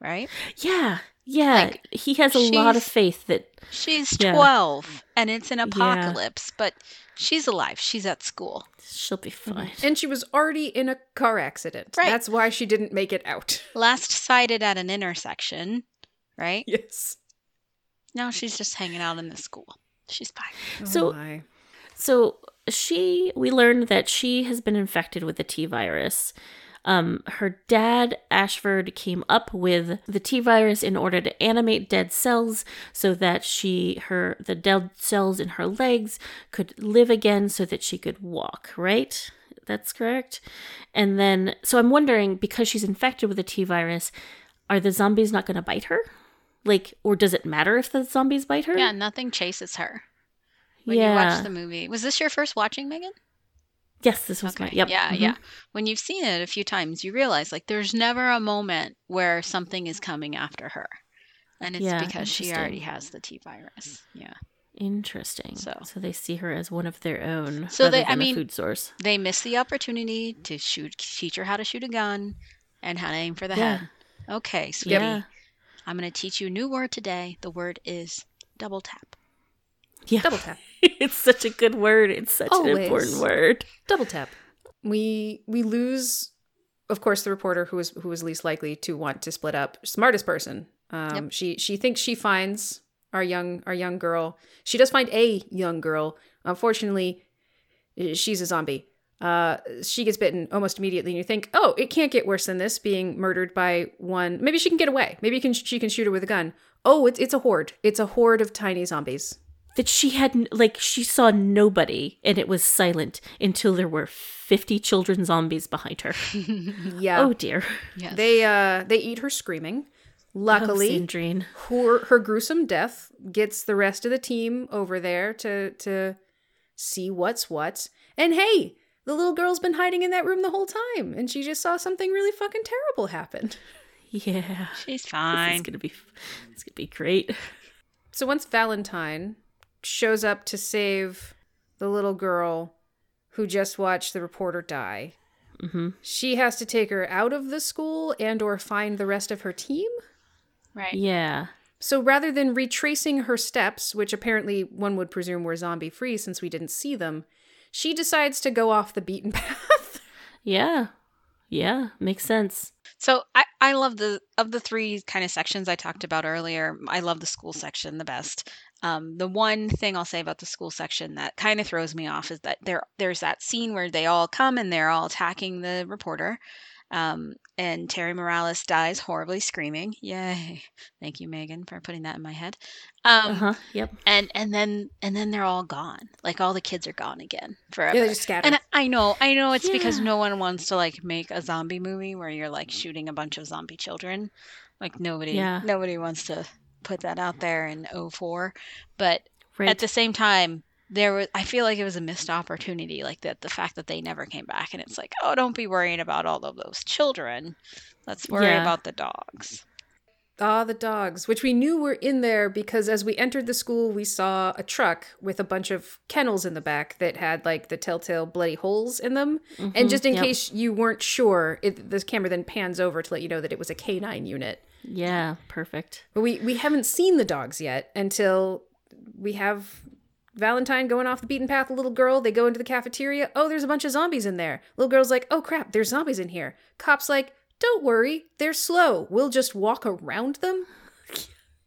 Right? Yeah, yeah. Like, he has a lot of faith that She's Yeah. 12 and it's an apocalypse, but she's alive. She's at school. she'll be mm-hmm. fine. And she was already in a car accident. Right. That's why she didn't make it out. Last sighted at an intersection, right? yes. Now she's just hanging out in the school. She's fine. Oh so- oh my. So she, we learned that she has been infected with the T virus. Um, her dad, Ashford, came up with the T virus in order to animate dead cells so that she, her, the dead cells in her legs could live again so that she could walk, right? That's correct. And then, so I'm wondering because she's infected with the T virus, are the zombies not going to bite her? Like, or does it matter if the zombies bite her? Yeah, nothing chases her. When you watch the movie. Was this your first watching, Megan? Yes, this was my. Yep. Yeah, mhm. yeah. When you've seen it a few times, you realize like there's never a moment where something is coming after her. And it's Yeah, because she already has the T virus. Yeah. Interesting. So- So, they see her as one of their own. So rather they- I than a mean- food source. They miss the opportunity to shoot teach her how to shoot a gun and how to aim for the Yeah. head. Okay, sweetie. Yeah. I'm gonna teach you a new word today. The word is double tap. Yeah. Double tap. it's such a good word. It's such an important word. Double tap. We we lose, of course, the reporter who is who is least likely to want to split up. Smartest person. Um, Yep. She she thinks she finds our young our young girl. She does find a young girl. Unfortunately, she's a zombie. Uh, she gets bitten almost immediately, and you think, oh, it can't get worse than this. Being murdered by one. Maybe she can get away. Maybe can she can shoot her with a gun. Oh, it's it's a horde. It's a horde of tiny zombies. That she had, n- like, she saw nobody and it was silent until there were 50 children zombies behind her. Yeah. Oh, dear. Yes. They uh they eat her screaming. Luckily, Oh, her her gruesome death gets the rest of the team over there to to see what's what. And hey, the little girl's been hiding in that room the whole time, and she just saw something really fucking terrible happen. Yeah. She's fine. it's going to be, it's going to be great. So once Valentine shows up to save the little girl who just watched the reporter die, Mm-hmm. She has to take her out of the school and or find the rest of her team. Right. Yeah. So rather than retracing her steps, which apparently one would presume were zombie free since we didn't see them, she decides to go off the beaten path. Yeah. Yeah. Makes sense. So I, I love the of the three kind of sections I talked about earlier. I love the school section the best. Um, the one thing I'll say about the school section that kind of throws me off is that there there's that scene where they all come and they're all attacking the reporter, um, and Terry Morales dies horribly screaming. Yay! Thank you, Megan, for putting that in my head. Um, Uh huh. Yep. and and then and then they're all gone. Like all the kids are gone again forever. Yeah, they're just scatter. And I know, I know it's because no one wants to like make a zombie movie where you're like shooting a bunch of zombie children. Like nobody Yeah. nobody wants to put that out there in 04. But Right. at the same time, there was I feel like it was a missed opportunity, like that the fact that they never came back and it's like, oh don't be worrying about all of those children. Let's worry Yeah. about the dogs. Ah, the dogs, which we knew were in there because as we entered the school, we saw a truck with a bunch of kennels in the back that had like the telltale bloody holes in them. Mhm, And just in yep. case you weren't sure, it, the camera then pans over to let you know that it was a canine unit. Yeah. Perfect. But we, we haven't seen the dogs yet until we have Valentine going off the beaten path. A little girl, they go into the cafeteria. Oh, there's a bunch of zombies in there. Little girl's like, oh crap, there's zombies in here. Cop's like, don't worry, they're slow. We'll just walk around them.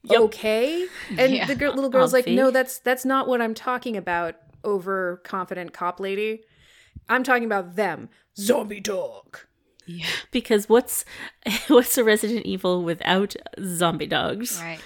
Yep. Okay. And Yeah. the girl, little girl's like, Comfy. no, that's that's not what I'm talking about. Overconfident cop lady. I'm talking about them. Zombie dog. Yeah. Because what's what's a Resident Evil without zombie dogs? Right.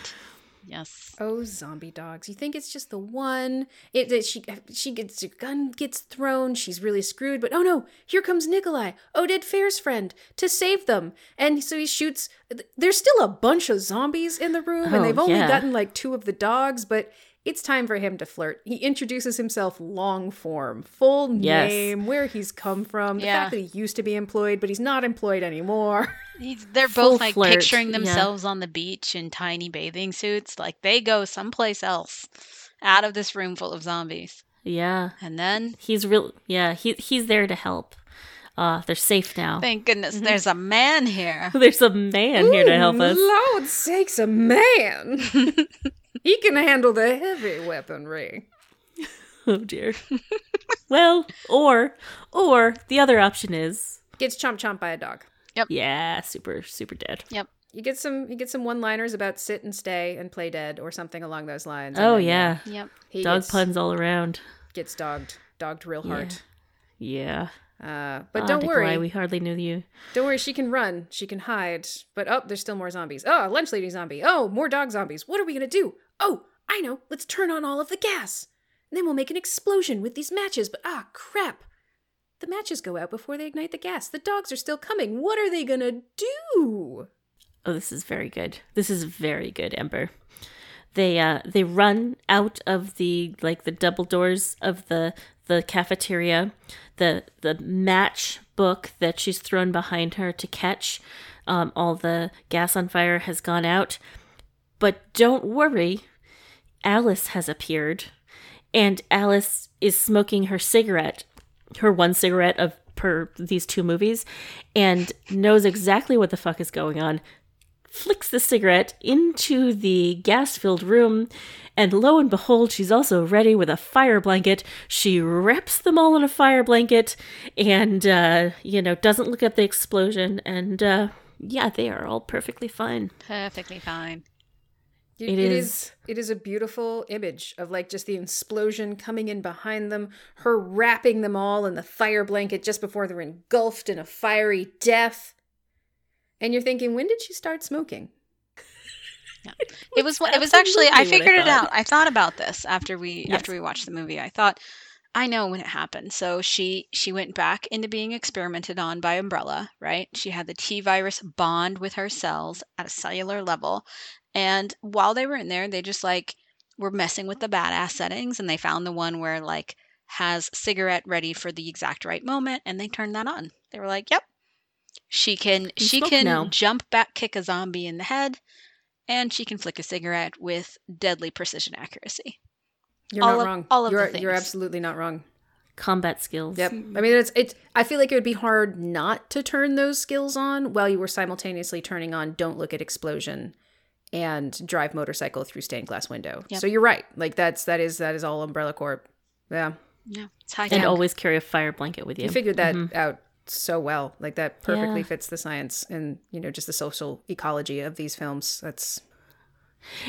Yes. Oh, zombie dogs! You think it's just the one? It, it she she gets her gun gets thrown. She's really screwed. But oh no! Here comes Nikolai, Oded Fehr's friend, to save them. And so he shoots. There's still a bunch of zombies in the room, Oh, and they've only yeah. gotten like two of the dogs. But it's time for him to flirt. He introduces himself long form, full Yes. name, where he's come from, the Yeah. fact that he used to be employed, but he's not employed anymore. He's, they're Full both like flirt, picturing yeah. themselves on the beach in tiny bathing suits. Like they go someplace else out of this room full of zombies. Yeah. And then, He's real. Yeah. He he's there to help. Uh, they're safe now. thank goodness, Mm-hmm. there's a man here. There's a man here to help us. Lord sakes, a man! he can handle the heavy weaponry. Oh dear. well, or or the other option is Gets chomp chomp by a dog. Yep. Yeah, super super dead. Yep. You get some you get some one liners about sit and stay and play dead or something along those lines. Oh then, uh, yeah, Yep. he dog gets, puns all around. gets dogged, dogged real Yeah. hard. Yeah. Uh, but don't worry, we hardly knew you. don't worry. She can run, she can hide. But oh, there's still more zombies. Oh, lunch lady zombie. Oh, more dog zombies. What are we gonna do? Oh, I know. Let's turn on all of the gas, and then we'll make an explosion with these matches. But ah, crap. The matches go out before they ignite the gas. The dogs are still coming. What are they gonna do? Oh, this is very good. This is very good, Ember. They uh they run out of the like the double doors of the the cafeteria. The the match book that she's thrown behind her to catch um, all the gas on fire has gone out. But don't worry, Alice has appeared, and Alice is smoking her cigarette, her one cigarette of per these two movies, and knows exactly what the fuck is going on. Flicks the cigarette into the gas filled room, and lo and behold, she's also ready with a fire blanket. She wraps them all in a fire blanket and, uh, you know, doesn't look at the explosion. And, uh, yeah, they are all perfectly fine. Perfectly fine. It, It it is- is. It is a beautiful image of like just the explosion coming in behind them, her wrapping them all in the fire blanket just before they're engulfed in a fiery death. And you're thinking, when did she start smoking? Yeah. It was it was actually I absolutely what I figured it out. I thought about this after we Yes. after we watched the movie. I thought I know when it happened. So she she went back into being experimented on by Umbrella, right? She had the T virus bond with her cells at a cellular level. And while they were in there, they just like were messing with the badass settings and they found the one where like has cigarette ready for the exact right moment and they turned that on. They were like, "Yep. She can You she can now." jump back kick a zombie in the head and she can flick a cigarette with deadly precision accuracy. You're All not of- wrong. all of the you're, you're absolutely not wrong. combat skills. Yep. I mean, it's it's. I feel like it would be hard not to turn those skills on while you were simultaneously turning on "Don't look at explosion" and drive motorcycle through stained glass window. Yep. So you're right. Like that's that is that is all Umbrella Corp. Yeah, Yeah, it's high And tech. always carry a fire blanket with you. you figured that mm-hmm. out so well. Like that perfectly Yeah. fits the science and you know just the social ecology of these films. That's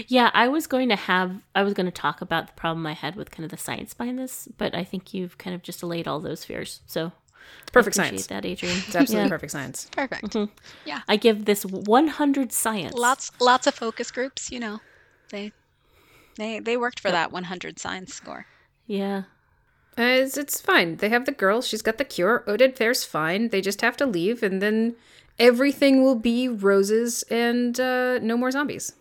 Yeah, I was going to have I was going to talk about the problem I had with kind of the science behind this, but I think you've kind of just allayed all those fears. So it's perfect science. that, Adrian. It's absolutely Yeah. perfect science. Perfect. Mm-hmm. Yeah. I give this 100 science. Lots lots of focus groups, you know. They they they worked for that 100 science score. Yeah. Uh, it's, it's fine. They have the girl. She's got the cure. Oded Fehr's fine. They just have to leave, and then everything will be roses and uh, no more zombies.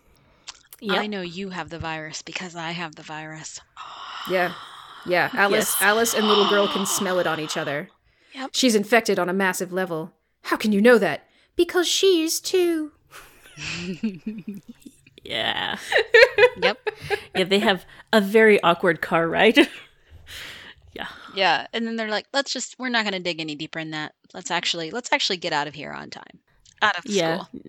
Yep. I know you have the virus because I have the virus. Yeah, yeah. Alice, Yes. Alice, and little girl can smell it on each other. Yep. She's infected on a massive level. How can you know that? Because she is too. Yeah. Yep. Yeah, they have a very awkward car ride. yeah. Yeah, and then they're like, "Let's just we're not going to dig any deeper in that. Let's actually let's actually get out of here on time. Out of Yeah. school."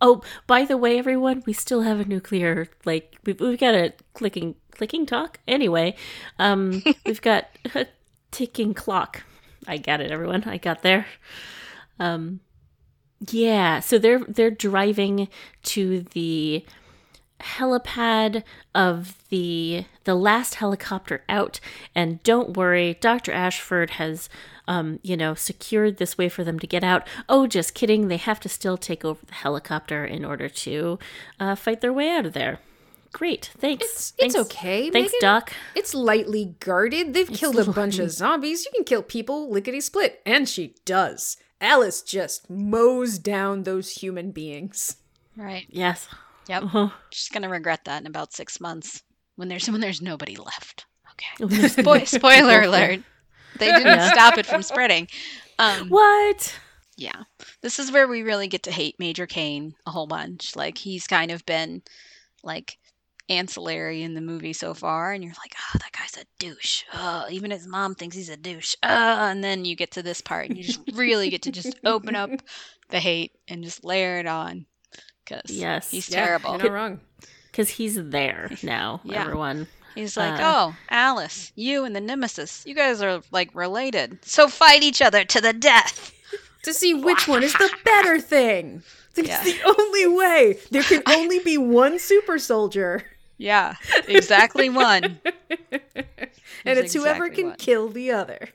Oh, by the way, everyone, we still have a nuclear like we've, we've got a clicking clicking talk. Anyway, um, we've got a ticking clock. I got it, everyone. I got there. Um, yeah. So they're they're driving to the helipad of the the last helicopter out and don't worry dr ashford has um you know secured this way for them to get out oh just kidding they have to still take over the helicopter in order to uh, fight their way out of there great thanks It's it's Thanks- okay. thanks Megan. doc It's lightly guarded. They've killed a bunch of zombies. You can kill people lickety split, and she does. Alice just mows down those human beings. Right. yes Yep. uh-huh. She's going to regret that in about 6 months when there's when there's nobody left. Okay. Spoil- spoiler alert. They didn't Yeah. stop it from spreading. Um what Yeah. This is where we really get to hate Major Cain a whole bunch. Like he's kind of been like ancillary in the movie so far and you're like, "Oh, that guy's a douche." Oh, even his mom thinks he's a douche. Uh, and then you get to this part and you just really get to just open up the hate and just layer it on cuz Yes. he's Yeah, terrible. You're not wrong. because he's there now Yeah. everyone He's like, Uh, "Oh, Alice, you and the Nemesis, you guys are like related. So fight each other to the death." To see which one is the better thing. It's Yeah. the only way. There can only be one super soldier. Yeah, exactly one. and That's it's whoever can what. kill the other.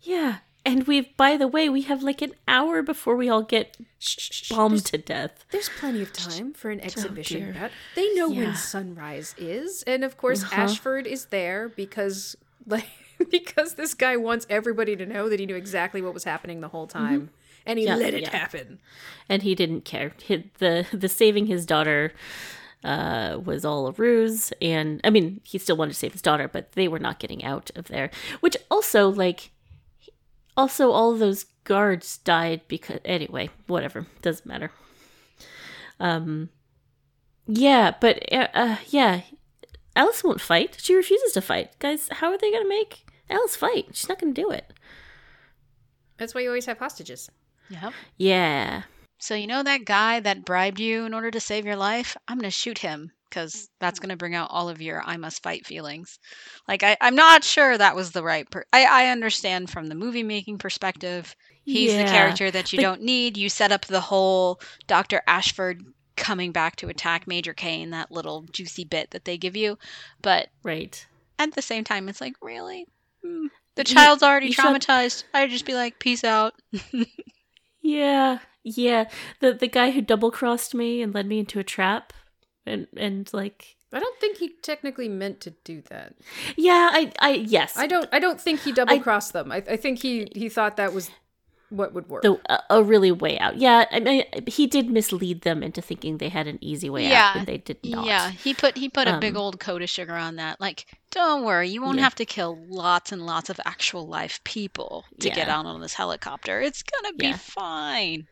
yeah and we've by the way we have like an hour before we all get Shh, bombed There's, to death there's plenty of time for an exhibition. dear. Pat. They know Yeah. when sunrise is, and of course Uh-huh. Ashford is there because like because this guy wants everybody to know that he knew exactly what was happening the whole time, and he Yeah, let it yeah. happen. and he didn't care. He, the the saving his daughter uh, was all a ruse, and I mean he still wanted to save his daughter, but they were not getting out of there. Which also like, also all those guards died because anyway, whatever doesn't matter. Um, yeah, but uh, uh, yeah, Alice won't fight. She refuses to fight, guys. How are they gonna make Alice fight? She's not gonna do it. That's why you always have hostages. Yep. Yeah. So you know that guy that bribed you in order to save your life? I'm gonna shoot him because that's gonna bring out all of your "I must fight" feelings. Like I, I'm not sure that was the right. Per- I, I understand from the movie making perspective. He's the character that you But- don't need. You set up the whole Doctor Ashford coming back to attack Major Cain, that little juicy bit that they give you. But Right. at the same time, it's like really. Hmm. The child's already you should- traumatized. I'd just be like, peace out. Yeah, yeah. The the guy who double crossed me and led me into a trap, and and like, I don't think he technically meant to do that. yeah, I I yes, I don't. I don't think he double crossed them. I, I think he he thought that was what would work. the a, a really way out. Yeah, I mean, he did mislead them into thinking they had an easy way Yeah. out when they did not. Yeah, he put he put a big Um, old coat of sugar on that. Like, don't worry, you won't Yeah. have to kill lots and lots of actual life people to get Yeah. out on this helicopter. It's gonna be Yeah. fine.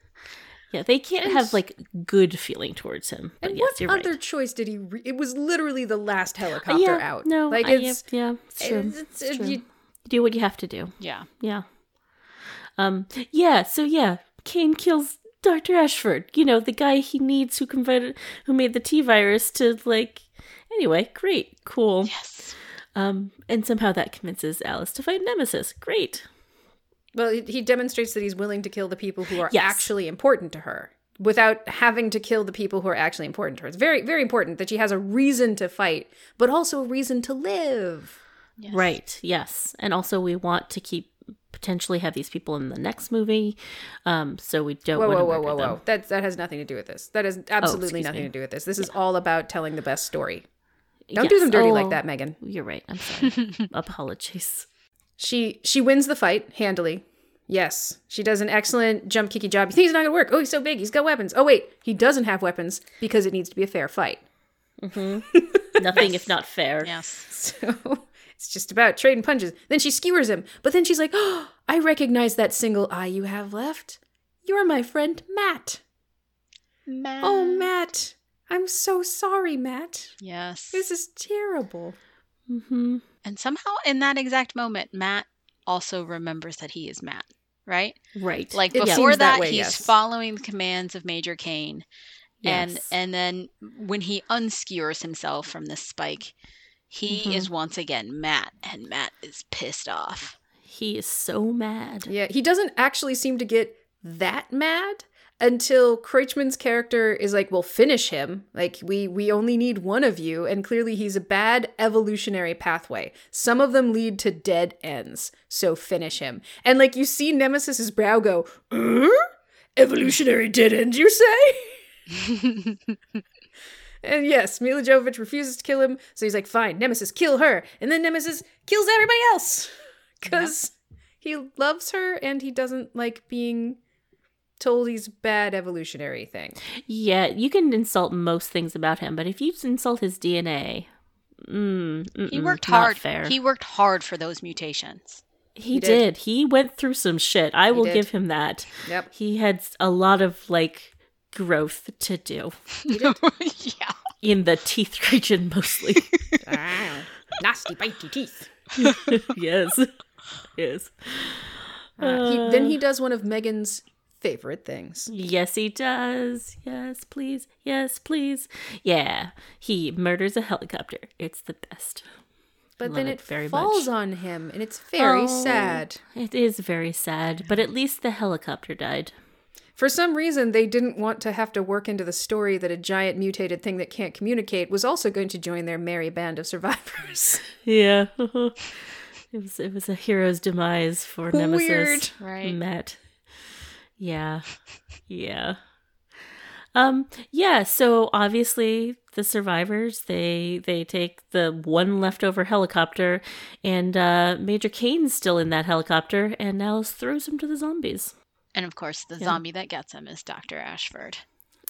Yeah. They can't And- have like good feeling towards him. But and yes, what other right. choice did he? Re- it was literally the last helicopter yeah, out. No, like I- it's yeah, it's true. it's- It's true. you- Do what you have to do. Yeah. Yeah. Um. Yeah. So yeah, Cain kills Doctor Ashford. You know the guy he needs who converted, who made the T virus to like. Anyway, great, cool. Yes. Um. And somehow that convinces Alice to fight Nemesis. Great. Well, he- he demonstrates that he's willing to kill the people who are Yes. actually important to her without having to kill the people who are actually important to her. It's very, very important that she has a reason to fight, but also a reason to live. Yes. Right. Yes. And also we want to keep potentially have these people in the next movie. Um. So we don't Whoa, want whoa, to whoa, whoa, them. whoa. That, that has nothing to do with this. That has absolutely excuse nothing me. to do with this. This is all about telling the best story. Don't do Yes. them dirty Oh, like that, Megan. You're right. I'm sorry. Apologies. She she wins the fight handily. Yes, she does an excellent jump kicky job. You think he's not gonna work? Oh, he's so big. He's got weapons. Oh wait, he doesn't have weapons because it needs to be a fair fight. Nothing if not fair. Yes. So it's just about trading punches. Then she skewers him, but then she's like, "Oh, I recognize that single eye you have left. You're my friend Matt. Matt. Oh, Matt, I'm so sorry, Matt. Yes. This is terrible." Mm-hmm. And somehow in that exact moment, Matt also remembers that he is Matt, right? Right. Like It before that that, way, he's yes. following the commands of Major Cain. And Yes. and then when he unskewers himself from this spike, he Mhm. is once again Matt, and Matt is pissed off. he is so mad. Yeah, he doesn't actually seem to get that mad until Kretschmann's character is like, "Well, finish him. Like we we only need one of you." And clearly he's a bad evolutionary pathway. Some of them lead to dead ends. So finish him. And like you see Nemesis's brow go, "Uh? "Evolutionary dead end, you say?" And yes, Milla Jovovich refuses to kill him, so he's like, fine, Nemesis, kill her. And then Nemesis kills everybody else. Because he loves her and he doesn't like being told he's bad evolutionary thing. Yeah, you can insult most things about him, but if you insult his DNA, mm, he worked not hard. Fair. He worked hard for those mutations. He, He did. did. He went through some shit. I will did. give him that. Yep. He had a lot of like growth to do yeah. in the teeth region mostly. Ah, nasty bitey teeth. yes. Yes. Uh, he, then he does one of Megan's favorite things. Yes, he does. Yes, please. Yes, please. Yeah, he murders a helicopter. It's the best. But then it it very falls much. on him and it's very Oh. sad. It is very sad, but at least the helicopter died. For some reason, they didn't want to have to work into the story that a giant mutated thing that can't communicate was also going to join their merry band of survivors. Yeah. it was it was a hero's demise for Nemesis. Weird. Right. Matt. Yeah. Yeah. Um yeah, so obviously the survivors they they take the one leftover helicopter and uh Major Cain's still in that helicopter and Alice throws him to the zombies. And of course, the Yeah. zombie that gets him is Dr. Ashford,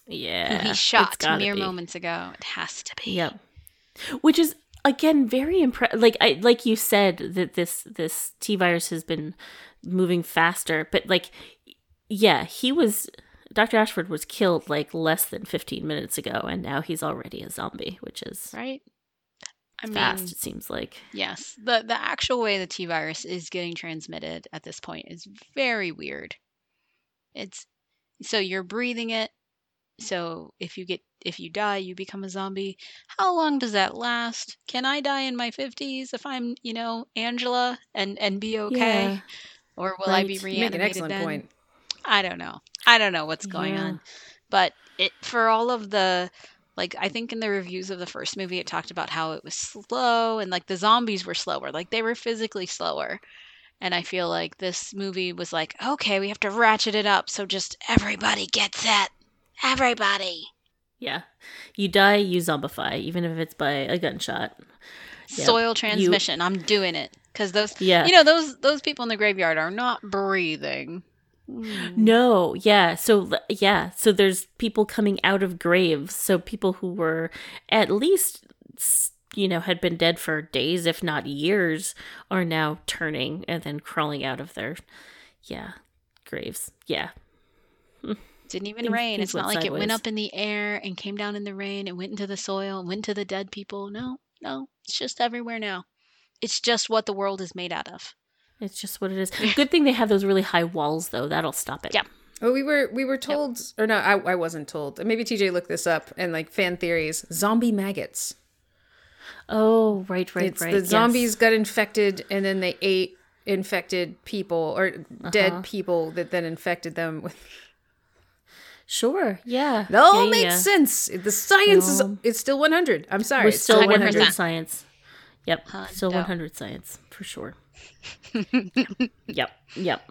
Yeah. who he shot mere be. moments ago. It has to be. Yep. Which is again very impressive. Like I like you said that this this T virus has been moving faster, but like yeah, he was Dr. Ashford was killed like less than 15 minutes ago and now he's already a zombie, which is Right? I mean, fast it seems like. yes. The the actual way the T virus is getting transmitted at this point is very weird. It's so you're breathing it. So if you get if you die, you become a zombie. How long does that last? Can I die in my 50s if I'm, you know, Angela and and be okay? Yeah. Or will I be Right. You You reanimated make an excellent then? point. I don't know. I don't know what's going Yeah. on. But it for all of the like I think in the reviews of the first movie it talked about how it was slow and like the zombies were slower. Like they were physically slower. And I feel like this movie was like, okay, we have to ratchet it up so just everybody gets it. Everybody. Yeah. You die, you zombify, even if it's by a gunshot. Yep. Soil transmission. I'm doing it cuz those Yeah. you know those those people in the graveyard are not breathing. Mm. No, yeah. So yeah, so there's people coming out of graves. So people who were at least you know had been dead for days if not years are now turning and then crawling out of their yeah, graves. Yeah. Didn't even Things- rain. things It's not like it went up in the air and came down in the rain. It went into the soil and went to the dead people. No, no. It's just everywhere now. It's just what the world is made out of. It's just what it is. Good thing they have those really high walls, though. That'll stop it. Yeah. Oh, we were we were told, or no, I, I wasn't told. Maybe TJ looked this up and like fan theories. Zombie maggots. Oh, right, right, it's right. the yes. zombies got infected and then they ate infected people or Uh-huh. dead people that then infected them with. Sure. Yeah. It all Yeah, yeah, makes yeah. sense. The science is it's still 100. I'm sorry. We're it's still 100 100%. science. Yep. Still Hundo. 100 science for sure. yep. Yep.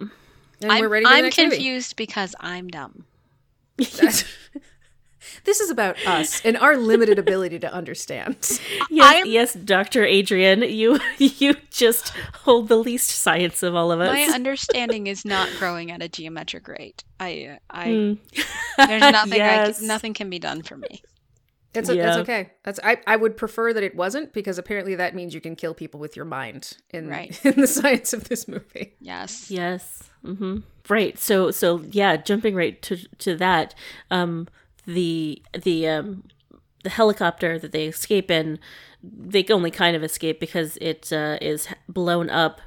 And I'm, we're ready I'm next movie. confused because I'm dumb. this is about us and our limited ability to understand. Yes, am- yes, Dr. Adrian, you you just hold the least science of all of us. My understanding is not growing at a geometric rate. I, uh, I, Mm. there's nothing, Yes. I can, nothing can be done for me. That's, that's Yeah. okay. That's I, I would prefer that it wasn't because apparently that means you can kill people with your mind in Right. in the science of this movie. Yes. Yes. Mm-hmm. Right. So so yeah, jumping right to to that, um, the the um the helicopter that they escape in, they only kind of escape because it uh, is blown up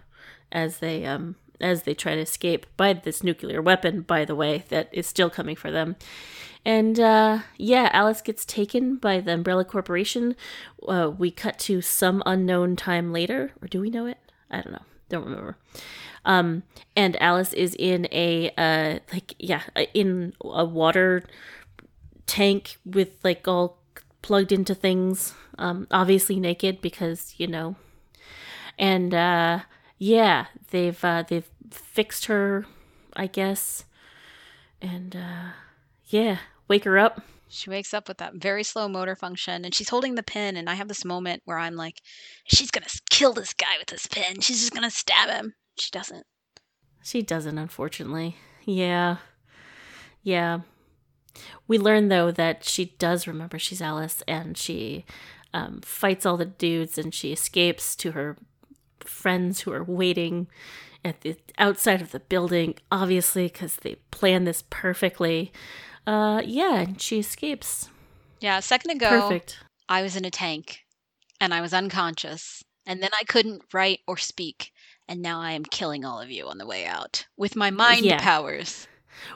as they um as they try to escape by this nuclear weapon. By the way, that is still coming for them. And uh, yeah, Alice gets taken by the Umbrella Corporation. Uh, we cut to some unknown time later, or do we know it? I don't know. Don't remember. Um, and Alice is in a uh, like yeah, in a water tank with like all plugged into things. Um, obviously naked because you know. And uh, yeah, they've uh, they've fixed her, I guess. And uh, yeah, wake her up. She wakes up with that very slow motor function and she's holding the pin. And I have this moment where I'm like, she's going to kill this guy with this pin. She's just going to stab him. She doesn't. She doesn't, unfortunately. Yeah. Yeah. We learn, though, that she does remember she's Alice and she um, fights all the dudes and she escapes to her friends who are waiting at the outside of the building, obviously, because they planned this perfectly. Uh, yeah, she escapes. Yeah. A second ago, Perfect. I was in a tank and I was unconscious. And then I couldn't write or speak. And now I am killing all of you on the way out with my mind Yeah. powers.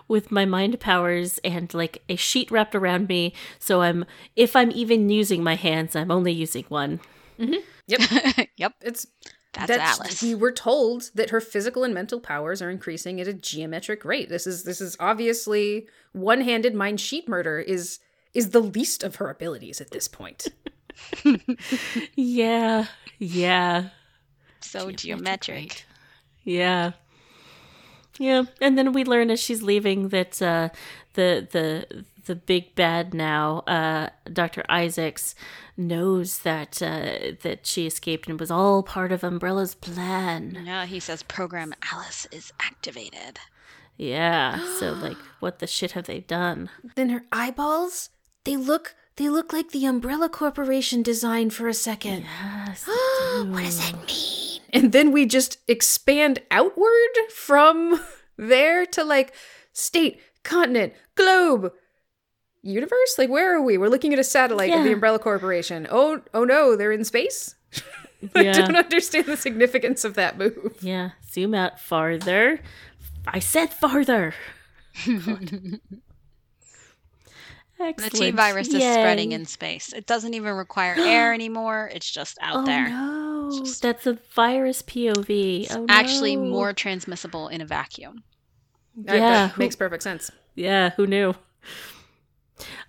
with my mind powers and like a sheet wrapped around me. So I'm, if I'm even using my hands, I'm only using one. Yep. yep. It's That's, Alice. We were told that her physical and mental powers are increasing at a geometric rate. This is this is obviously one-handed mind sheet murder is is the least of her abilities at this point. Yeah. Yeah. so geometric. Right. Yeah. Yeah, and then we learn as she's leaving that uh, the the the big bad now, uh, Doctor Isaacs, knows that uh, that she escaped and was all part of Umbrella's plan. Yeah, he says program Alice is activated. Yeah, so like, what the shit have they done? then her eyeballs, they look they look like the Umbrella Corporation design for a second. Yes, what does that mean? And then we just expand outward from there to like state, continent, globe, universe. Like where are we? We're looking at a satellite of the Umbrella Corporation. Oh, oh no, they're in space. I Yeah. don't understand the significance of that move. Yeah, zoom out farther. I said farther. The Excellent. T virus is spreading in space. It doesn't even require air anymore. It's just out oh, there. No, just- that's a virus POV. Oh, Actually, no. more transmissible in a vacuum. Yeah, that who- makes perfect sense. Yeah, who knew?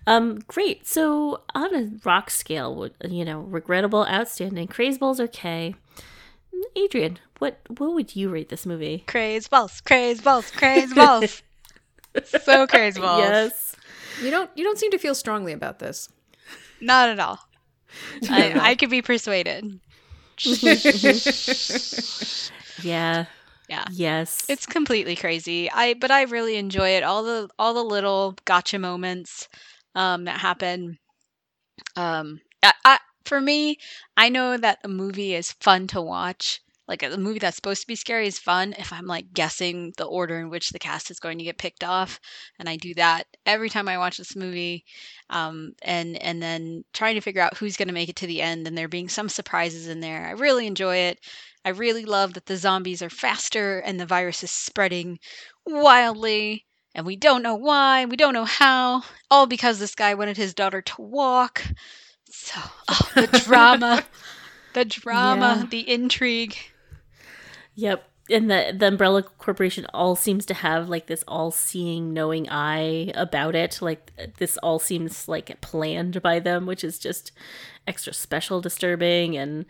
Um, great. So on a rock scale, you know, regrettable, outstanding, craze balls, or K? Adrian, what what would you rate this movie? Craze balls, craze balls, craze balls. so craze balls. Yes. You don't you don't seem to feel strongly about this. Not at all. I, I could be persuaded. Yeah. Yeah. Yes. It's completely crazy. I but I really enjoy it. All the all the little gotcha moments um, that happen. Um, I, I, for me, I know that a movie is fun to watch. Like a movie that's supposed to be scary is fun if I'm like guessing the order in which the cast is going to get picked off, and I do that every time I watch this movie. Um, and and then trying to figure out who's going to make it to the end, and there being some surprises in there. I really enjoy it. I really love that the zombies are faster and the virus is spreading wildly. And we don't know why, we don't know how, all because this guy wanted his daughter to walk. So, oh, the drama, the drama, Yeah. the intrigue. Yep. And the the Umbrella Corporation all seems to have like this all-seeing, knowing eye about it. Like this all seems like planned by them, which is just extra special, disturbing, and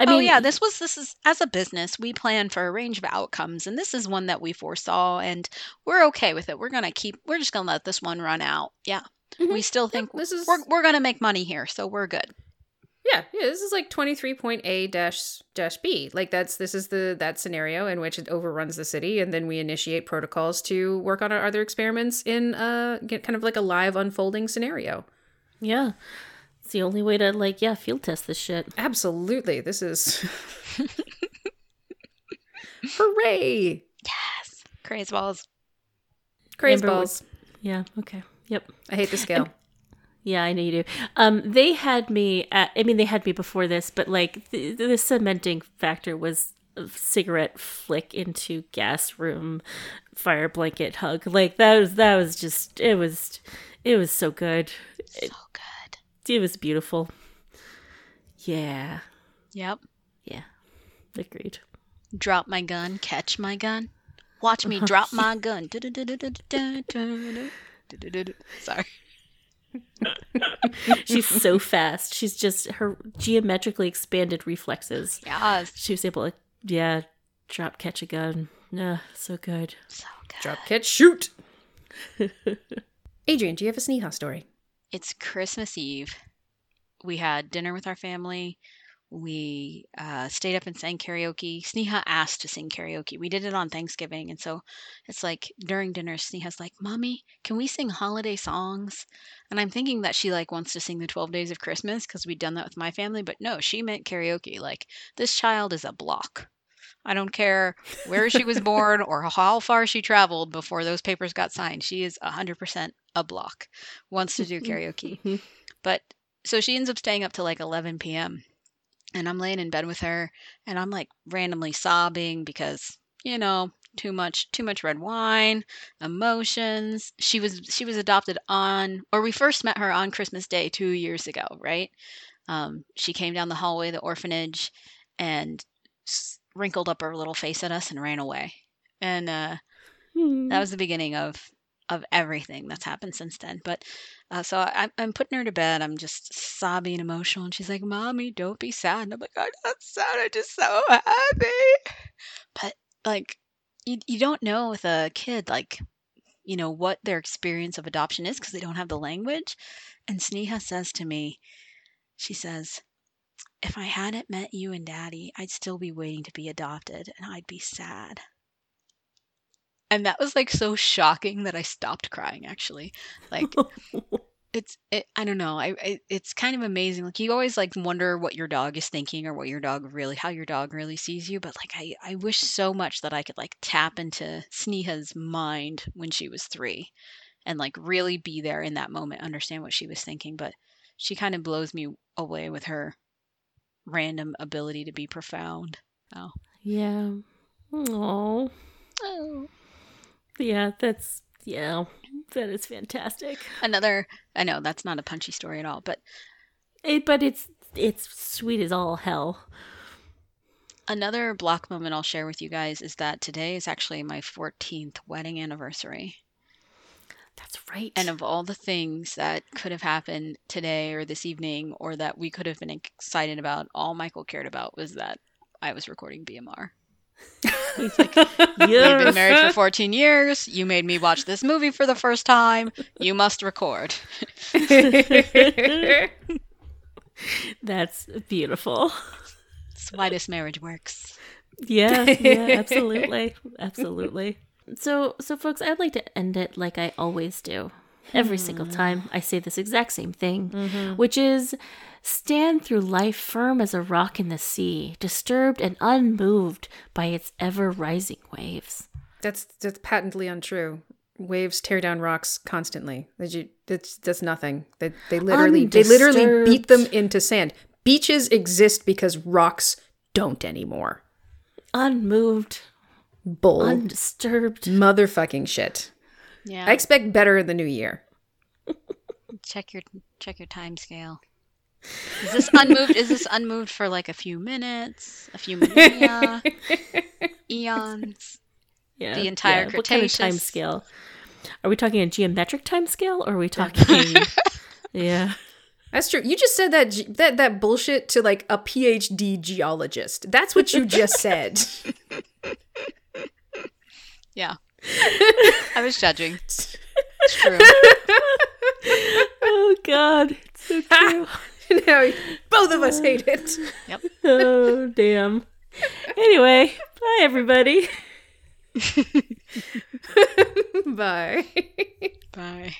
I mean, oh yeah, this was this is as a business, we plan for a range of outcomes and this is one that we foresaw and we're okay with it. We're going to keep we're just going to let this one run out. Yeah. Mhm. We still think this is we're we're going to make money here, so we're good. Yeah, yeah. This is like twenty three point A dash dash B. Like that's this is the that scenario in which it overruns the city, and then we initiate protocols to work on our other experiments in uh get kind of like a live unfolding scenario. yeah, it's the only way to like yeah field test this shit. Absolutely, this is hooray! Yes. Craze balls. Craze Amber balls. Yeah. Okay. Yep. I hate the scale. Yeah, I know you do. Um, they had me. At, I mean, they had me before this, but like the, the cementing factor was cigarette flick into gas room, fire blanket hug. Like that was that was just it was it was so good. So good. It was beautiful. Yeah. Yep. Yeah. Agreed. Drop my gun, catch my gun. Watch me drop my gun. Sorry. She's so fast. She's just her geometrically expanded reflexes. Yes. She was able to, yeah, drop, catch a gun. Yeah, so good. So good. Drop, catch, shoot. Adrian, do you have a Sneha story? It's Christmas Eve. We had dinner with our family. We uh, stayed up and sang karaoke. Sneha asked to sing karaoke. We did it on Thanksgiving. And so it's like during dinner, Sneha's like, Mommy, can we sing holiday songs? And I'm thinking that she like wants to sing the 12 days of Christmas because we'd done that with my family. But no, she meant karaoke. Like, this child is a block. I don't care where she was born or how far she traveled before those papers got signed. She is 100% a block, wants to do karaoke. But so she ends up staying up till like 11 p.m. And I'm laying in bed with her and I'm like randomly sobbing because, you know, too much too much red wine, emotions. She was she was adopted on or we first met her on Christmas Day 2 years ago, right? Um, she came down the hallway of the orphanage and wrinkled up her little face at us and ran away. And uh that was the beginning of of everything that's happened since then. But uh, so I, I'm putting her to bed. I'm just sobbing emotional, and she's like, "Mommy, don't be sad." And I'm like, "I'm not sad. I'm just so happy." But like, you you don't know with a kid like, you know, what their experience of adoption is because they don't have the language. And Sneha says to me, she says. If I hadn't met you and daddy, I'd still be waiting to be adopted and I'd be sad. And that was like so shocking that I stopped crying actually. Like it's it, I don't know. I, I it's kind of amazing. Like you always like wonder what your dog is thinking or what your dog really how your dog really sees you, but like I I wish so much that I could like tap into Sneha's mind when she was 3 and like really be there in that moment, understand what she was thinking, but she kind of blows me away with her random ability to be profound. Oh. yeah. Oh. Oh. Yeah, that's yeah. That is fantastic. Another I know that's not a punchy story at all, but It, but it's it's sweet as all hell. Another block moment I'll share with you guys is that today is actually my 14th wedding anniversary. That's right. And of all the things that could have happened today or this evening or that we could have been excited about, all Michael cared about was that I was recording BMR. He's like, We've been married for 14 years. You made me watch this movie for the first time. You must record. That's beautiful. That's why this marriage works. Yeah, yeah, absolutely. absolutely. So so folks, I'd like to end it like I always do. Every single hmm. time I say this exact same thing, mm-hmm. which is stand through life firm as a rock in the sea, disturbed and unmoved by its ever rising waves. That's that's patently untrue. Waves tear down rocks constantly. That you- That's that's nothing. They they literally they literally beat them into sand. Beaches exist because rocks don't anymore. Unmoved, Bull. undisturbed. motherfucking shit. Yeah. I expect better in the new year. check your check your time scale. Is this unmoved? is this unmoved for like a few minutes, a few millennia, eons? Yeah, The entire What kind of time scale? Are we talking a geometric time scale, or are we talking? yeah. That's true. You just said that ge- that that bullshit to like a PhD geologist. That's what you just said. Yeah. I was judging. It's true. Oh God, it's so true. now both of us uh, hate it. Yep. oh damn. Anyway, bye everybody. Bye. Bye.